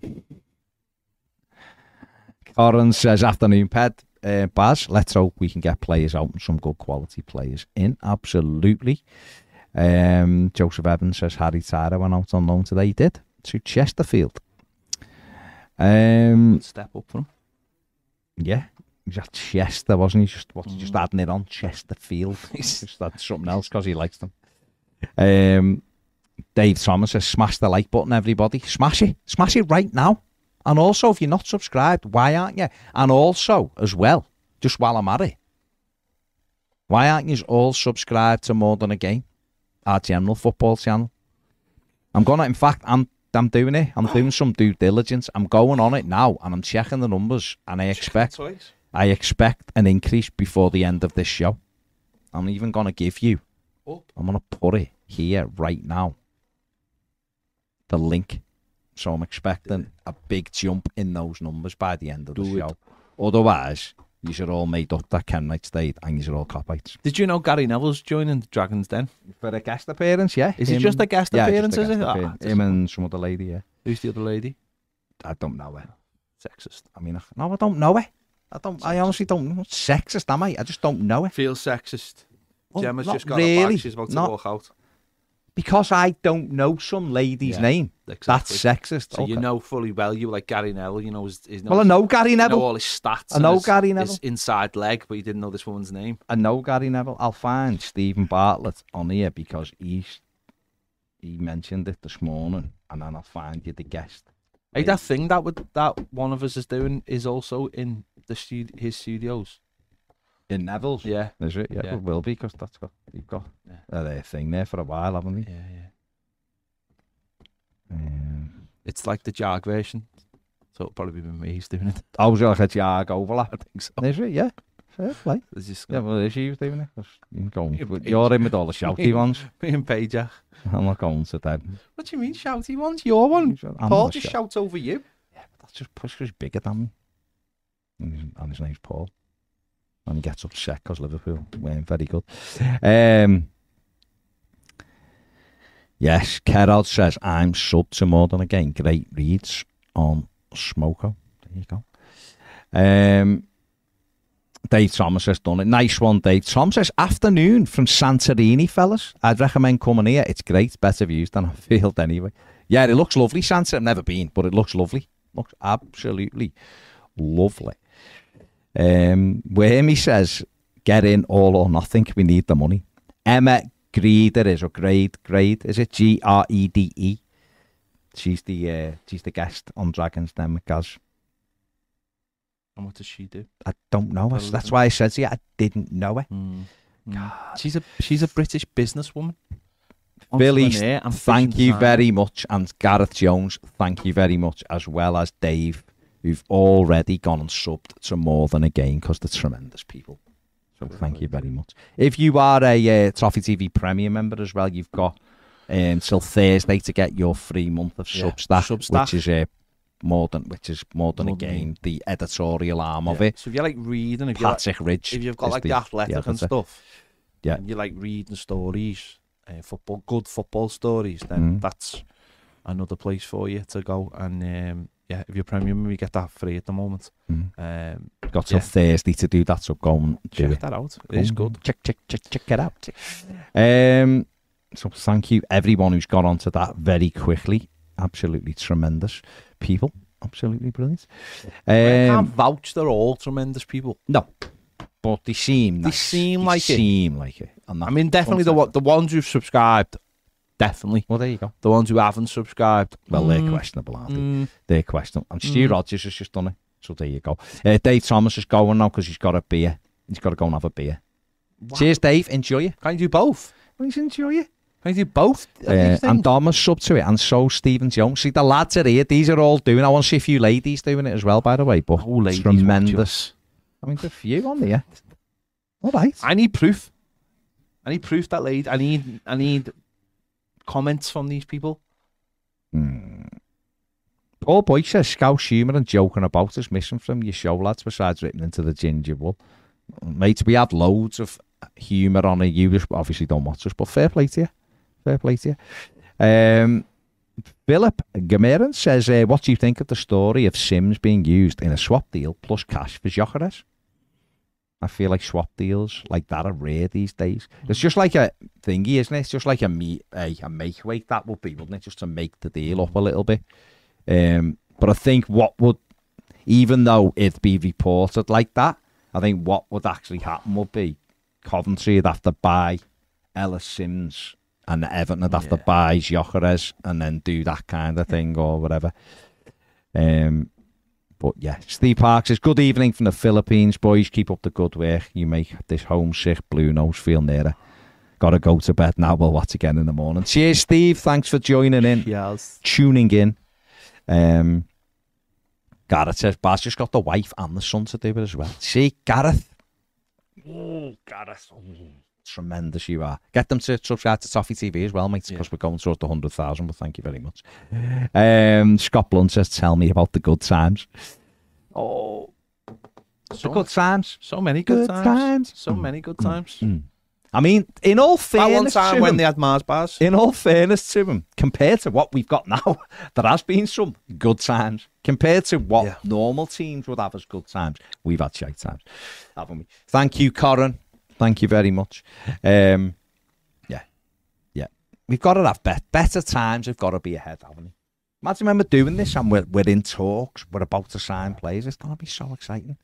it? Corin says, afternoon, Ped. Uh, Baz, let's hope we can get players out and some good quality players in. Absolutely. Um, Joseph Evans says, Harry Tyler went out on loan today. He did. To Chesterfield. Um, step up for him. yeah. He's at Chester, wasn't he? Just what's he just Mm. adding it on Chesterfield. He's just something else because he likes them. Um, Dave Thomas says, "Smash the like button, everybody! Smash it, smash it right now!" And also, if you're not subscribed, why aren't you? And also, as well, just while I'm at it, why aren't you all subscribed to More Than a Game, our general football channel? I'm gonna, in fact, I'm I'm doing it. I'm doing some due diligence. I'm going on it now, and I'm checking the numbers, and I expect I expect an increase before the end of this show. I'm even going to give you, Up. I'm going to put it here right now, the link. So I'm expecting a big jump in those numbers by the end of the Do it. show. Otherwise, you should all made up that Ken Knight stayed and you should all copites. Did you know Gary Neville's joining the Dragons Den? For a guest appearance, yeah. Is it just a guest yeah, appearance, just a is guest it? Ah, appearance. just- Him and some other lady, yeah. Who's the other lady? I don't know her. Sexist. I mean, no, I don't know her. I don't. I honestly don't know. Sexist, am I? I just don't know her. Feels sexist. Well, Gemma's just got a bag. She's about to Not- walk out. Because I don't know some lady's Yeah, name. Exactly. That's sexist. So you know fully well you like Gary Neville. You know his. his Well, I know Gary You know Neville. all his stats. I know his, Gary his inside leg, but you didn't know this woman's name. I know Gary Neville. I'll find Steven Bartlett on here because he's he mentioned it this morning, and then I'll find you the guest. Hey, that thing that would that one of us is doing is also in the stud- his studios. In Neville's, Yeah. is it? Yeah, Yeah. it will be because that's got you've got Yeah. uh, their thing there for a while, haven't they? Yeah, yeah. Um, It's like the Jag version. So it'll probably be me who's doing it. I was like a jag overlap. I think so. Is it? Yeah. Fair play. There's just Yeah, well, is you doing it? 'Cause You're, going, Yeah, you're in with all the shouty ones. me and Pajak. I'm not going to them. What do you mean shouty ones? Your one. I'm Paul not just shout- shouts over you. Yeah, but that's just push 'cause he's bigger than me. And his, and his name's Paul. And he gets upset because Liverpool weren't very good. Um, yes, Kerrod says, I'm sub to more than a game. Great reads on Smoko. There you go. Um, Dave Thomas has done it. Nice one, Dave. Tom says, afternoon from Santorini, fellas. I'd recommend coming here. It's great. Better views than a Field anyway. Yeah, it looks lovely, Santorini. I've never been, but it looks lovely. Looks absolutely lovely. Um, Whammy says, get in all or nothing. We need the money. Emma Greeder is, or Grade, Grade, is it? G R E D E. She's the uh, she's the guest on Dragon's Den, Gaz. And what does she do? I don't know. That's, that's why I said to you, I didn't know it. Mm. Mm. She's a she's a British businesswoman. Billy, and thank you designer. very much. And Gareth Jones, thank you very much, as well as Dave, who've already gone and subbed to more than a game because they're tremendous people. So thank you very much. If you are a uh, Toffee TV Premium member as well, you've got um, Thursday to get your free month of Yeah, Substack, Substack. which is uh, more than which is more than More a than game. The editorial arm of it, So if you like reading, if you like, Patrick Ridge. if you've got like the, athletic and stuff, Yeah. and you like reading stories, uh, football, good football stories, then Mhm. that's another place for you to go. And um, yeah, if you're premium, you get that free at the moment. Mhm. Um, Got till Yeah. Thursday to do that, so go and do check it. that out. It is Go good. Check, check, check, check it out. Um, so thank you everyone who's got onto that very quickly. Absolutely tremendous people. Absolutely brilliant. I can't Um, vouch they're all tremendous people. no, but they seem They nice. seem like it. seem like it. I mean, definitely the the ones who've subscribed, definitely. Well, there you go. The ones who haven't subscribed, Well, they're mm, questionable, aren't they? mm, They're questionable. And Stu Mm. Rogers has just done it. So there you go. Uh, Dave Thomas is going now because he's got a beer. He's got to go and have a beer. wow. Cheers, Dave. Enjoy it. Can you do both? Please enjoy it. Can you do both? Uh, and has sub to it, and so Stephen Jones. See, the lads are here. These are all doing. I want to see a few ladies doing it as well, by the way. But Oh, ladies, tremendous. I mean, there's a few on there. All right. I need proof. I need proof that lady. I need. I need comments from these people. Hmm. Paul Boyd says scouse humour and joking about is missing from your show, lads, besides written into the ginger wool. Mate, we had loads of humour on it. You just obviously don't watch us, but fair play to you. Fair play to you. Um, Philip Gameran says, uh, what do you think of the story of Sims being used in a swap deal plus cash for Gyökeres? I feel like swap deals like that are rare these days. It's just like a thingy, isn't it? It's just like a me a, a make weight that would be, wouldn't it? Just to make the deal up a little bit. Um, but I think what would, even though it'd be reported like that, I think what would actually happen would be Coventry would have to buy Ellis Sims and Everton would have to buy Gyökeres and then do that kind of thing or whatever. Um, but yeah, Steve Parks says, Good evening from the Philippines, boys. Keep up the good work. You make this homesick blue nose feel nearer. Gotta go to bed now. We'll watch again in the morning. Cheers, Steve. Thanks for joining in, Yes. tuning in. Um, Gareth says, Baz just got the wife and the son to do it as well. See, Gareth. Oh, Gareth. Oh, tremendous you are. Get them to subscribe to Toffee TV as well, mate, because Yeah. we're going towards the 100,000, but thank you very much. Um, Scott Blunt says, tell me about the good times. Oh, the good times. so many good, Good times. times. So many good times. Mm. I mean, in all That one fairness time when him, they had Mars bars. in all fairness to them, compared to what we've got now, there has been some good times. Compared to what Yeah. normal teams would have as good times, we've had shite times, haven't we? Thank you, Corin. Thank you very much. Um, yeah, yeah. We've got to have bet- better times. We've got to be ahead, haven't we? Imagine when we're doing this and we're, we're in talks, we're about to sign players. It's going to be so exciting.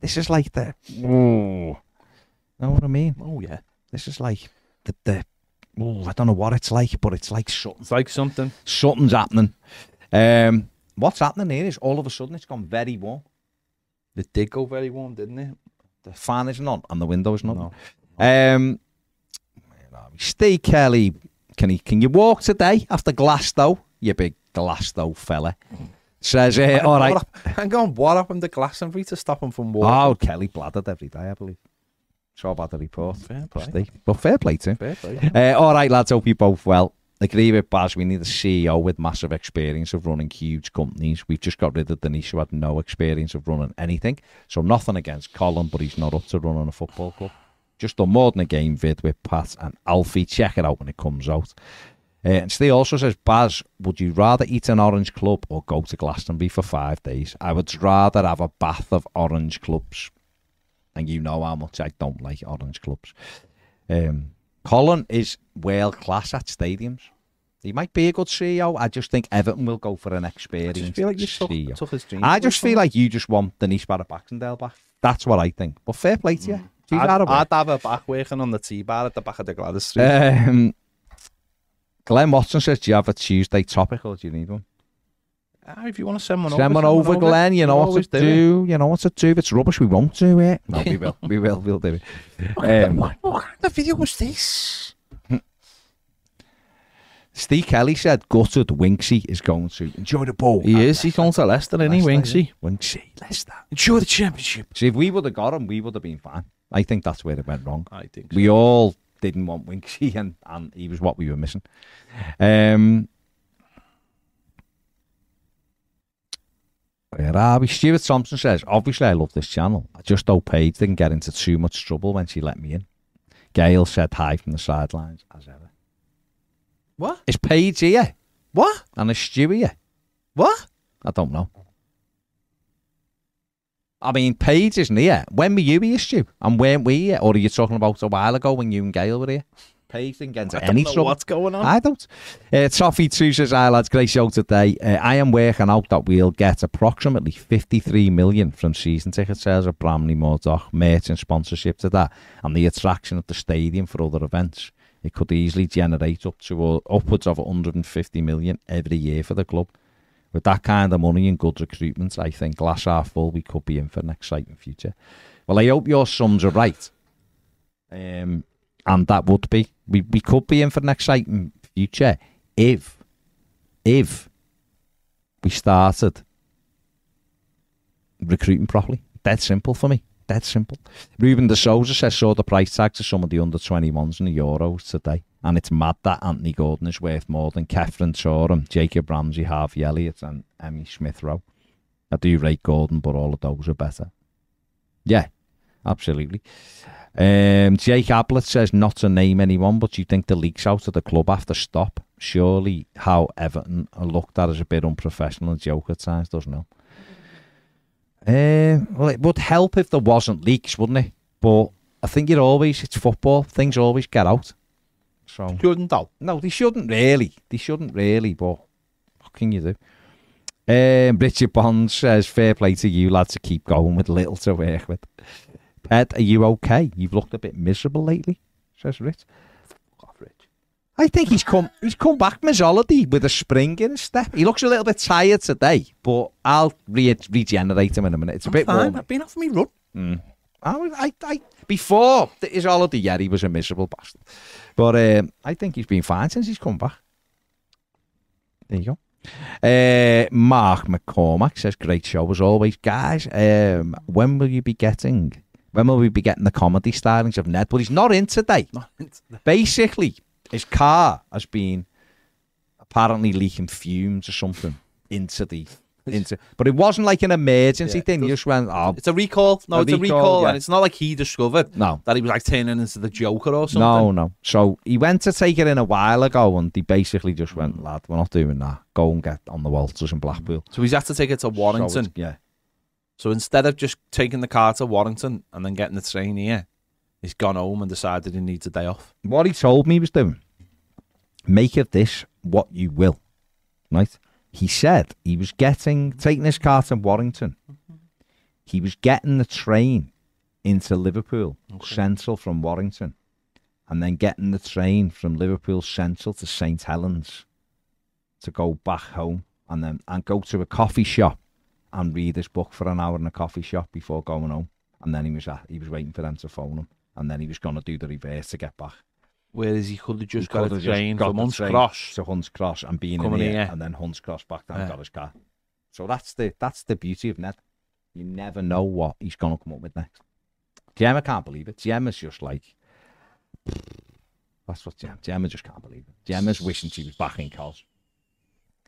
This is like the. Ooh. Know what I mean? Oh yeah, This is like the, the oh, I don't know what it's like, but it's like something, it's like something. something's happening. Um, what's happening here is all of a sudden it's gone very warm. It did go very warm, didn't it? The fan isn't on and the window isn't on. No. Um? Steve Kelly, can he? Can you walk today after Glasto? You big Glasto fella. Says, uh, all right. Hang on, what happened to Glastonbury to stop him from walking? Oh, Kelly bladdered every day, I believe. So about the report. fair play. Steve. But fair play to him. Fair play. Uh, all right, lads. Hope you both well. Agree with Baz. We need a CEO with massive experience of running huge companies. We've just got rid of Denise, who had no experience of running anything. So nothing against Colin, but he's not up to running a football club. Just done more than a game vid with Pat and Alfie. Check it out when it comes out. Uh, and Steve also says, Baz, would you rather eat an orange club or go to Glastonbury for five days? I would rather have a bath of orange clubs. and you know how much I don't like orange clubs. Um, Colin is world class at stadiums. He might be a good CEO. I just think Everton will go for an experience. I just feel like you CEO. took. I just feel like you just want Denise Barrett Baxendale back. That's what I think. But fair play to you. She's I'd. I'd have her back working on the T bar at the back of the Gladys Street. Um, Glenn Watson says, "Do you have a Tuesday topic or do you need one?" Ah, if you want to send one Send over, one over, Glenn. You know what to do. You know what to do. If it's rubbish, we won't do it. No, we will. We will. We'll do it. Um, what, kind of video was this? Steve Kelly said, "Gutted Winksy is going to enjoy the ball." He is. He's going to Leicester, isn't he, Leicester, Winksy? yeah. Winksy, Leicester. Enjoy the championship. See, if we would have got him, we would have been fine. I think that's where it went wrong. I think so. We all didn't want Winksy, and, and he was what we were missing. Um, where are we? Stuart Thompson says, obviously I love this channel. I just hope Paige didn't get into too much trouble when she let me in. Gail said hi from the sidelines, as ever. What? Is Paige here? What? And is Stu here? What? I don't know. I mean, Paige isn't here. When were you here, Stu? And weren't we here? Or are you talking about a while ago when you and Gail were here? Paige didn't into I don't any know trouble. what's going on. I don't. Uh, Toffee 2 says, Hi lads, great show today. Uh, I am working out that we'll get approximately 53 million from season ticket sales at Bramley-Moore Dock, merch and sponsorship to that, and the attraction of the stadium for other events. It could easily generate up to uh, upwards of 150 million every year for the club. With that kind of money and good recruitment, I think glass half full, we could be in for an exciting future. Well, I hope your sums are right. Um, and that would be we, we could be in for an exciting future if if we started recruiting properly. Dead simple for me. Dead simple. Ruben de Souza says saw the price tags of some of the under 21s in the Euros today. And it's mad that Anthony Gordon is worth more than Khéphren Thuram, Jacob Ramsey, Harvey Elliott, and Emile Smith Rowe. I do rate Gordon, but all of those are better. Yeah, absolutely. Um, Jake Ablett says not to name anyone, but you think the leaks out of the club have to stop? Surely how Everton are looked at as a bit unprofessional and joke at times, doesn't it? Uh, well, it would help if there wasn't leaks, wouldn't it? But I think it always, it's football, things always get out. So Shouldn't though. no, they shouldn't really. They shouldn't really, but what can you do? Um, Richard Bond says, fair play to you, lads, to keep going with little to work with. Ped, are you okay? You've looked a bit miserable lately, says Rich. Off, Rich. I think he's come he's come back from with a spring in his step. He looks a little bit tired today, but I'll re- regenerate him in a minute. It's a I'm bit fine. warm. I've been off me run. I, I, I, before his holiday, yeah, he was a miserable bastard. But um, I think he's been fine since he's come back. There you go. Uh, Mark McCormack says, "Great show as always, guys. Um, when will you be getting? When will we be getting the comedy stylings of Ned? But he's not in today. Not in today. Basically, his car has been apparently leaking fumes or something into the into. But it wasn't like an emergency Yeah, thing. He just went, oh, It's a recall. No, A it's a recall, recall, yeah. and it's not like he discovered no. that he was like turning into the Joker or something. No, no. So he went to take it in a while ago, and he basically just went, "Lad, we're not doing that. Go and get on the Walters in Blackpool." So he's had to take it to Warrington. it's- yeah, So instead of just taking the car to Warrington and then getting the train here, he's gone home and decided he needs a day off. what he told me he was doing. Make of this what you will, right? He said he was getting taking his car to Warrington. He was getting the train into Liverpool Central from Warrington, and then getting the train from Liverpool Central to St Helens to go back home, and then and go to a coffee shop and read his book for an hour in a coffee shop before going home. And then he was at, he was waiting for them to phone him, and then he was going to do the reverse to get back. Whereas he could have just He got a train got from Hunts Cross. to Hunts Cross and being in Coming here, here. and then Hunts Cross back down Yeah. got his car. So that's the that's the beauty of Ned. You never know what he's going to come up with next. Gemma can't believe it. Gemma's just like that's what Gemma. Gemma just can't believe it. Gemma's wishing she was back in Kos.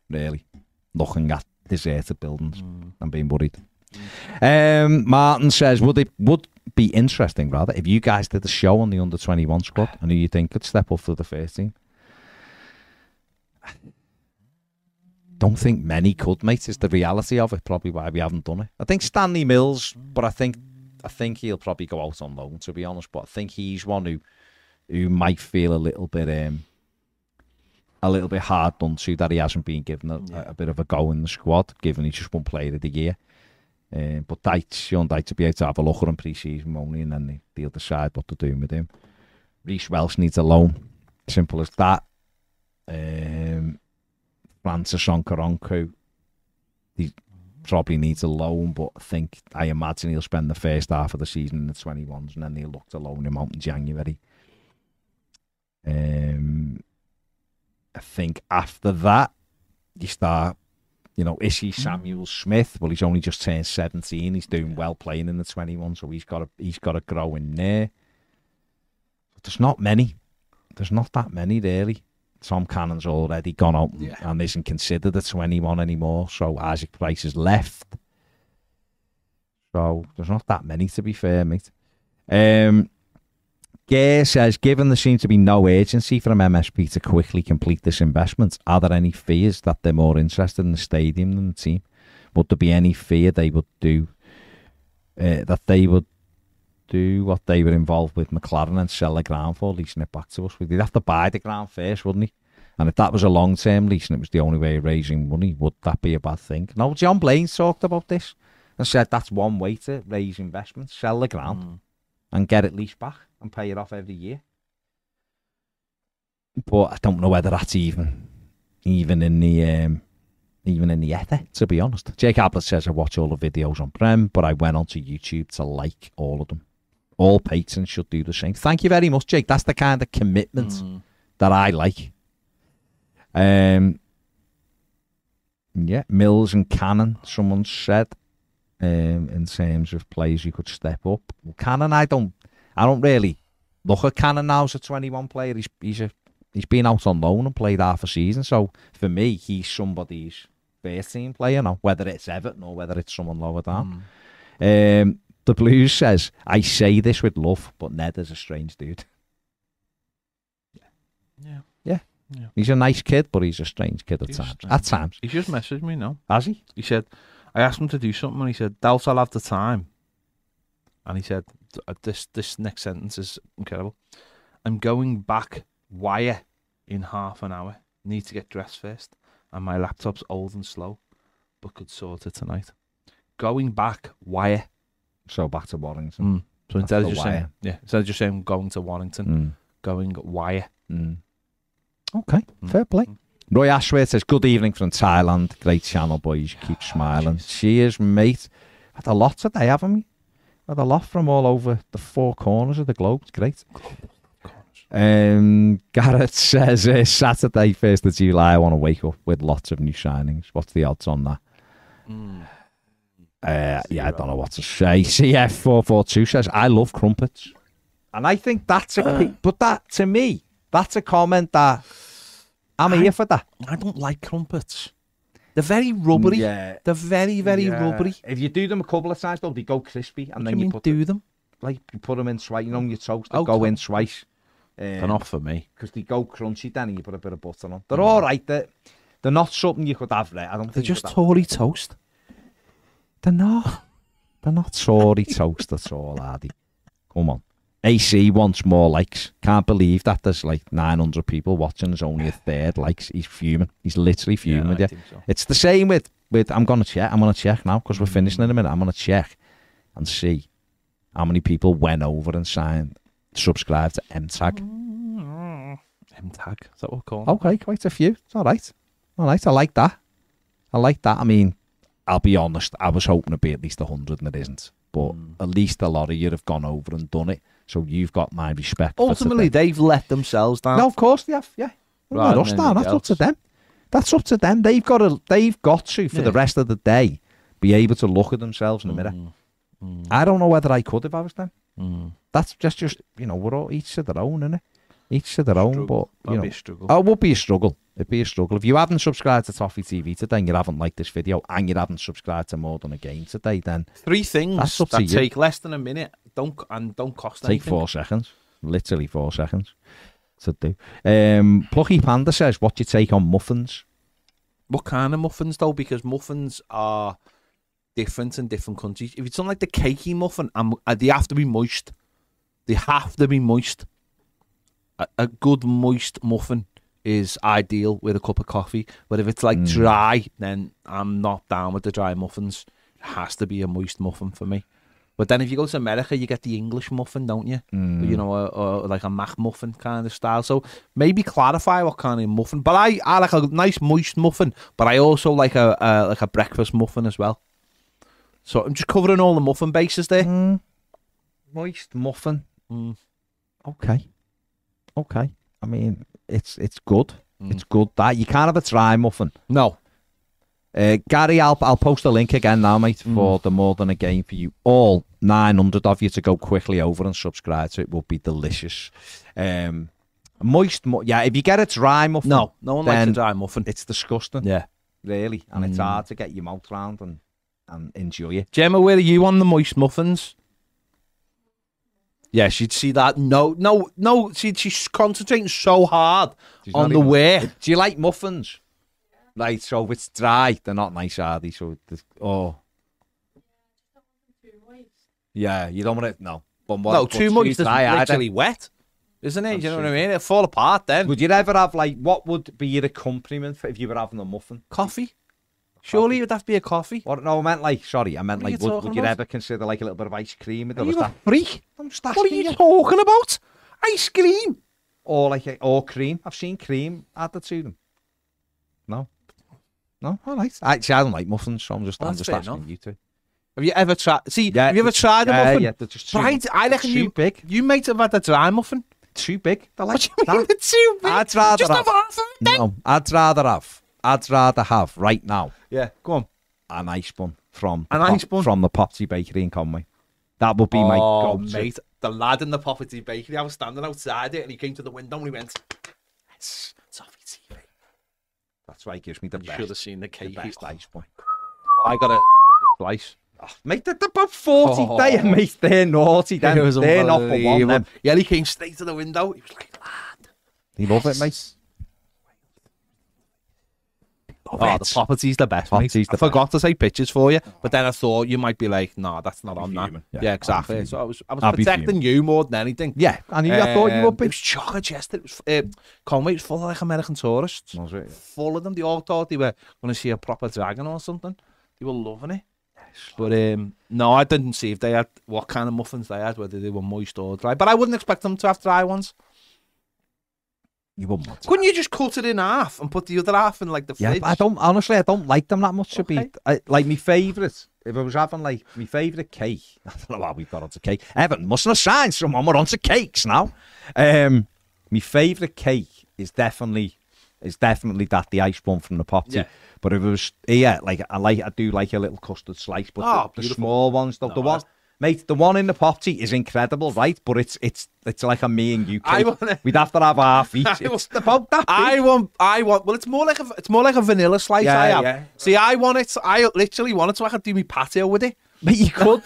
Really, looking at deserted buildings and being worried. Um, Martin says, would it would be interesting rather if you guys did a show on the under twenty one squad and who you think could step up for the first team? Don't think many could, mate. Is the reality of it probably why we haven't done it. I think Stanley Mills, but I think I think he'll probably go out on loan, to be honest. But I think he's one who who might feel a little bit um, a little bit hard done to that he hasn't been given a, Yeah. a bit of a go in the squad, given he's just one player of the year. Um, but Dyche, Sean Dyche to be able to have a look at him pre-season only, and then they, they'll decide what to do with him. Reece Welch needs a loan, simple as that. Um, Francis Okoronkwo, he probably needs a loan, but I think I imagine he'll spend the first half of the season in the 21s, and then they'll look to loan him out in January. Um, I think after that, you start, you know, is he Samuel Smith? Well, he's only just turned 17. He's doing well playing in the 21, so he's got to he's got to grow in there. But there's not many. There's not that many really. Tom Cannon's already gone out and- Yeah. and isn't considered a 21 anymore. So Isaac Price has left. So there's not that many to be fair, mate. Um, Gare says, given there seems to be no urgency from MSP to quickly complete this investment, are there any fears that they're more interested in the stadium than the team? Would there be any fear they would do uh, that they would do what they were involved with McLaren and sell the ground for, leasing it back to us? They'd have to buy the ground first, wouldn't he? And if that was a long term lease and it was the only way of raising money, would that be a bad thing? No, John Blain's talked about this and said that's one way to raise investment, sell the ground Mm. And get it leased back and pay it off every year. But I don't know whether that's even even in the um, even in the ether, to be honest. Jake Ablett says I watch all the videos on Prem, but I went onto YouTube to like all of them. All patrons should do the same. Thank you very much, Jake. That's the kind of commitment Mm. that I like. Um, yeah, Mills and Cannon. Someone said, um, in terms of players you could step up. Well, Cannon, I don't, I don't really look at Cannon now as a twenty-one player. He's he's a he's been out on loan and played half a season. So for me, he's somebody's first team player now, whether it's Everton or whether it's someone lower down. Mm. Um, the Blues says, I say this with love, but Ned is a strange dude. Yeah. Yeah. He's a nice kid, but he's a strange kid at He's times. strange. At times. He just messaged me now. Has he? He said, I asked him to do something, and he said, "Doubt I'll have the time." And he said, uh, "This this next sentence is incredible. I'm going back wire in half an hour. Need to get dressed first, and my laptop's old and slow, but could sort it tonight. Going back wire. So back to Warrington. Mm. So instead of just saying, yeah, instead of just saying going to Warrington, Mm. going wire. Mm. Okay, Mm. fair play. Roy Ashworth says, Good evening from Thailand. Great channel, boys. Keep smiling. Cheers, mate. Had a lot today, haven't we? Had a lot from all over the four corners of the globe. It's great. Um, Garrett says, uh, Saturday, 1st of July, I want to wake up with lots of new signings. What's the odds on that? Mm. Uh, yeah, I don't know what to say. CF442 says, I love crumpets. And I think that's a, but that, to me, that's a comment that I'm I- here for that. I don't like crumpets. They're very rubbery. Yeah. They're very, very Yeah. rubbery. If you do them a couple of times, though, they go crispy, and What then do you you put do them? like you put them in twice. You know, on your toast, they Oh, go in twice. They're not for me. Um, because they go crunchy. Then and you put a bit of butter on. They're mm. all right. They're, they're not something you could have. There, I don't. They're think just could have- Tory toast. They're not. They're not Tory toast at all, Hardy. Come on. AC wants more likes. Can't believe that there's like 900 people watching. There's only a third likes. He's fuming. He's literally fuming with you. so. It's the same with with. I'm gonna check. I'm gonna check now because we're finishing in a minute. I'm gonna check and see how many people went over and signed, subscribed to MTag. M tag. Is that what we're calling? Okay, quite a few. It's all right. All right. I like that. I like that. I mean, I'll be honest. I was hoping to be at least hundred, and it isn't. But Mm. at least a lot of you have gone over and done it. So you've got my respect. Ultimately, today. they've let themselves down. no, of course they have. Yeah, well, Rather not us down. That's anybody up to them. That's up to them. They've got to. They've got to for Yeah. the rest of the day be able to look at themselves in the mirror. Mm, mm, I don't know whether I could if I was them. mm. That's just just you know we're all each to their own, innit? Each to their own. But you That'd know, be a struggle. Oh, it would be a struggle. It'd be a struggle. If you haven't subscribed to Toffee TV today and you haven't liked this video and you haven't subscribed to More Than a Game today, then Three things That's up to that you. take less than a minute don't and don't cost anything take anything. four seconds. Literally four seconds to do. Um, Plucky Panda says, what's your take on muffins? What kind of muffins though? Because muffins are different in different countries. If it's something like the cakey muffin, um, uh, they have to be moist. They have to be moist. A, a good moist muffin is ideal with a cup of coffee. But if it's like Mm. dry, then I'm not down with the dry muffins. It has to be a moist muffin for me. But then if you go to America, you get the English muffin, don't you? Mm. You know, or, or like a McMuffin kind of style. So maybe clarify what kind of muffin. But I, I like a nice moist muffin. But I also like a, a like a breakfast muffin as well. So I'm just covering all the muffin bases there. Mm. Moist muffin. Mm. Okay. Okay. I mean, it's it's good. Mm. It's good that you can't have a dry muffin. No, Uh, Gary, I'll I'll post a link again now, mate, for the more than a game for you. All nine hundred of you to go quickly over and subscribe to it will be delicious. Um, moist, mu- yeah. If you get a dry muffin, no, no one likes a dry muffin. it's disgusting, Yeah, really, and it's Mm. hard to get your mouth round and and enjoy it. Gemma, where are you on the moist muffins? Yeah, she'd see that. No, no, no. She, she's concentrating so hard She's on the even- way. Do you like muffins? Right, so it's dry, they're not nice, are they? So, oh, yeah, you don't want it. No, but what, No, too much is literally wet, isn't it? Oh, That's you know what I mean? It'll fall apart then. Would you ever have like what would be your accompaniment for if you were having a muffin? Coffee? Surely it would have to be a coffee. Or no, I meant like sorry, I meant What are like you would, talking would you about? ever consider like a little bit of ice cream with it? Are you a that, freak? I'm just What are you you. talking about? Ice cream? Or like a, or cream. I've seen cream added to them. No, no, all right. Actually, I don't like muffins, so I'm just I'm that's just fair asking enough. you to. Have you ever tried? See, Yeah, have you ever tried a yeah, muffin? yeah, they're just too, Right, I reckon too you big. you might have had a dry muffin. Too big. They're What like do you mean that. too big? I'd rather Just have, have half of them. no. I'd rather have. I'd rather have right now Yeah, go on. an ice bun from An the ice bun? from the Popsy Bakery in Conway. That would be my oh, go-to. mate, the lad in the property bakery. I was standing outside it, and he came to the window and he went, "Yes, it's off TV." That's why it gives me the You best, should have seen the the cake. best oh. ice bun. I got a slice. Oh, mate, they're, they're about 40 Oh. there, mate. They're naughty. Was They're not for one. Then. Yeah, he came straight to the window. He was like, "Lad, They love it, mate. Love oh, it. the property's the best." mate. Property's the I forgot to take pictures for you, but then I thought you might be like, "No, that's not I'll be on that." fuming. Yeah, Yeah, I'll exactly. So I was, I was I'll protecting you more than anything. Yeah, and knew. I thought you were. would be. It was chocolate yesterday. It was, uh, Conway was full of like American tourists. Was it? Full of them. They all thought they were going to see a proper dragon or something. They were loving it. But um, no, I didn't see if they had what kind of muffins they had, whether they were moist or dry. But I wouldn't expect them to have dry ones. You wouldn't want to. Couldn't you just cut it in half and put the other half in like the Yeah, fridge? I don't. Honestly, I don't like them that much. To Okay. be I, like my favourite. If I was having like my favourite cake, I don't know why we've got onto cake. Evan mustn't have signed someone. We're onto cakes now. Um, my favourite cake is definitely is definitely that the ice one from the pop tea. Yeah. But if it was yeah, like I like I do like a little custard slice, but Oh, the, the small ones, the, No, the one. Mate, the one in the pop tea is incredible, right? But it's it's it's like a me and you I wanna- We'd have to have half each. I It's want- about that. I want, I want. Well, it's more like a, it's more like a vanilla slice. Yeah, I have. yeah. See, I want it. I literally want it so I can do my patio with it. But you could.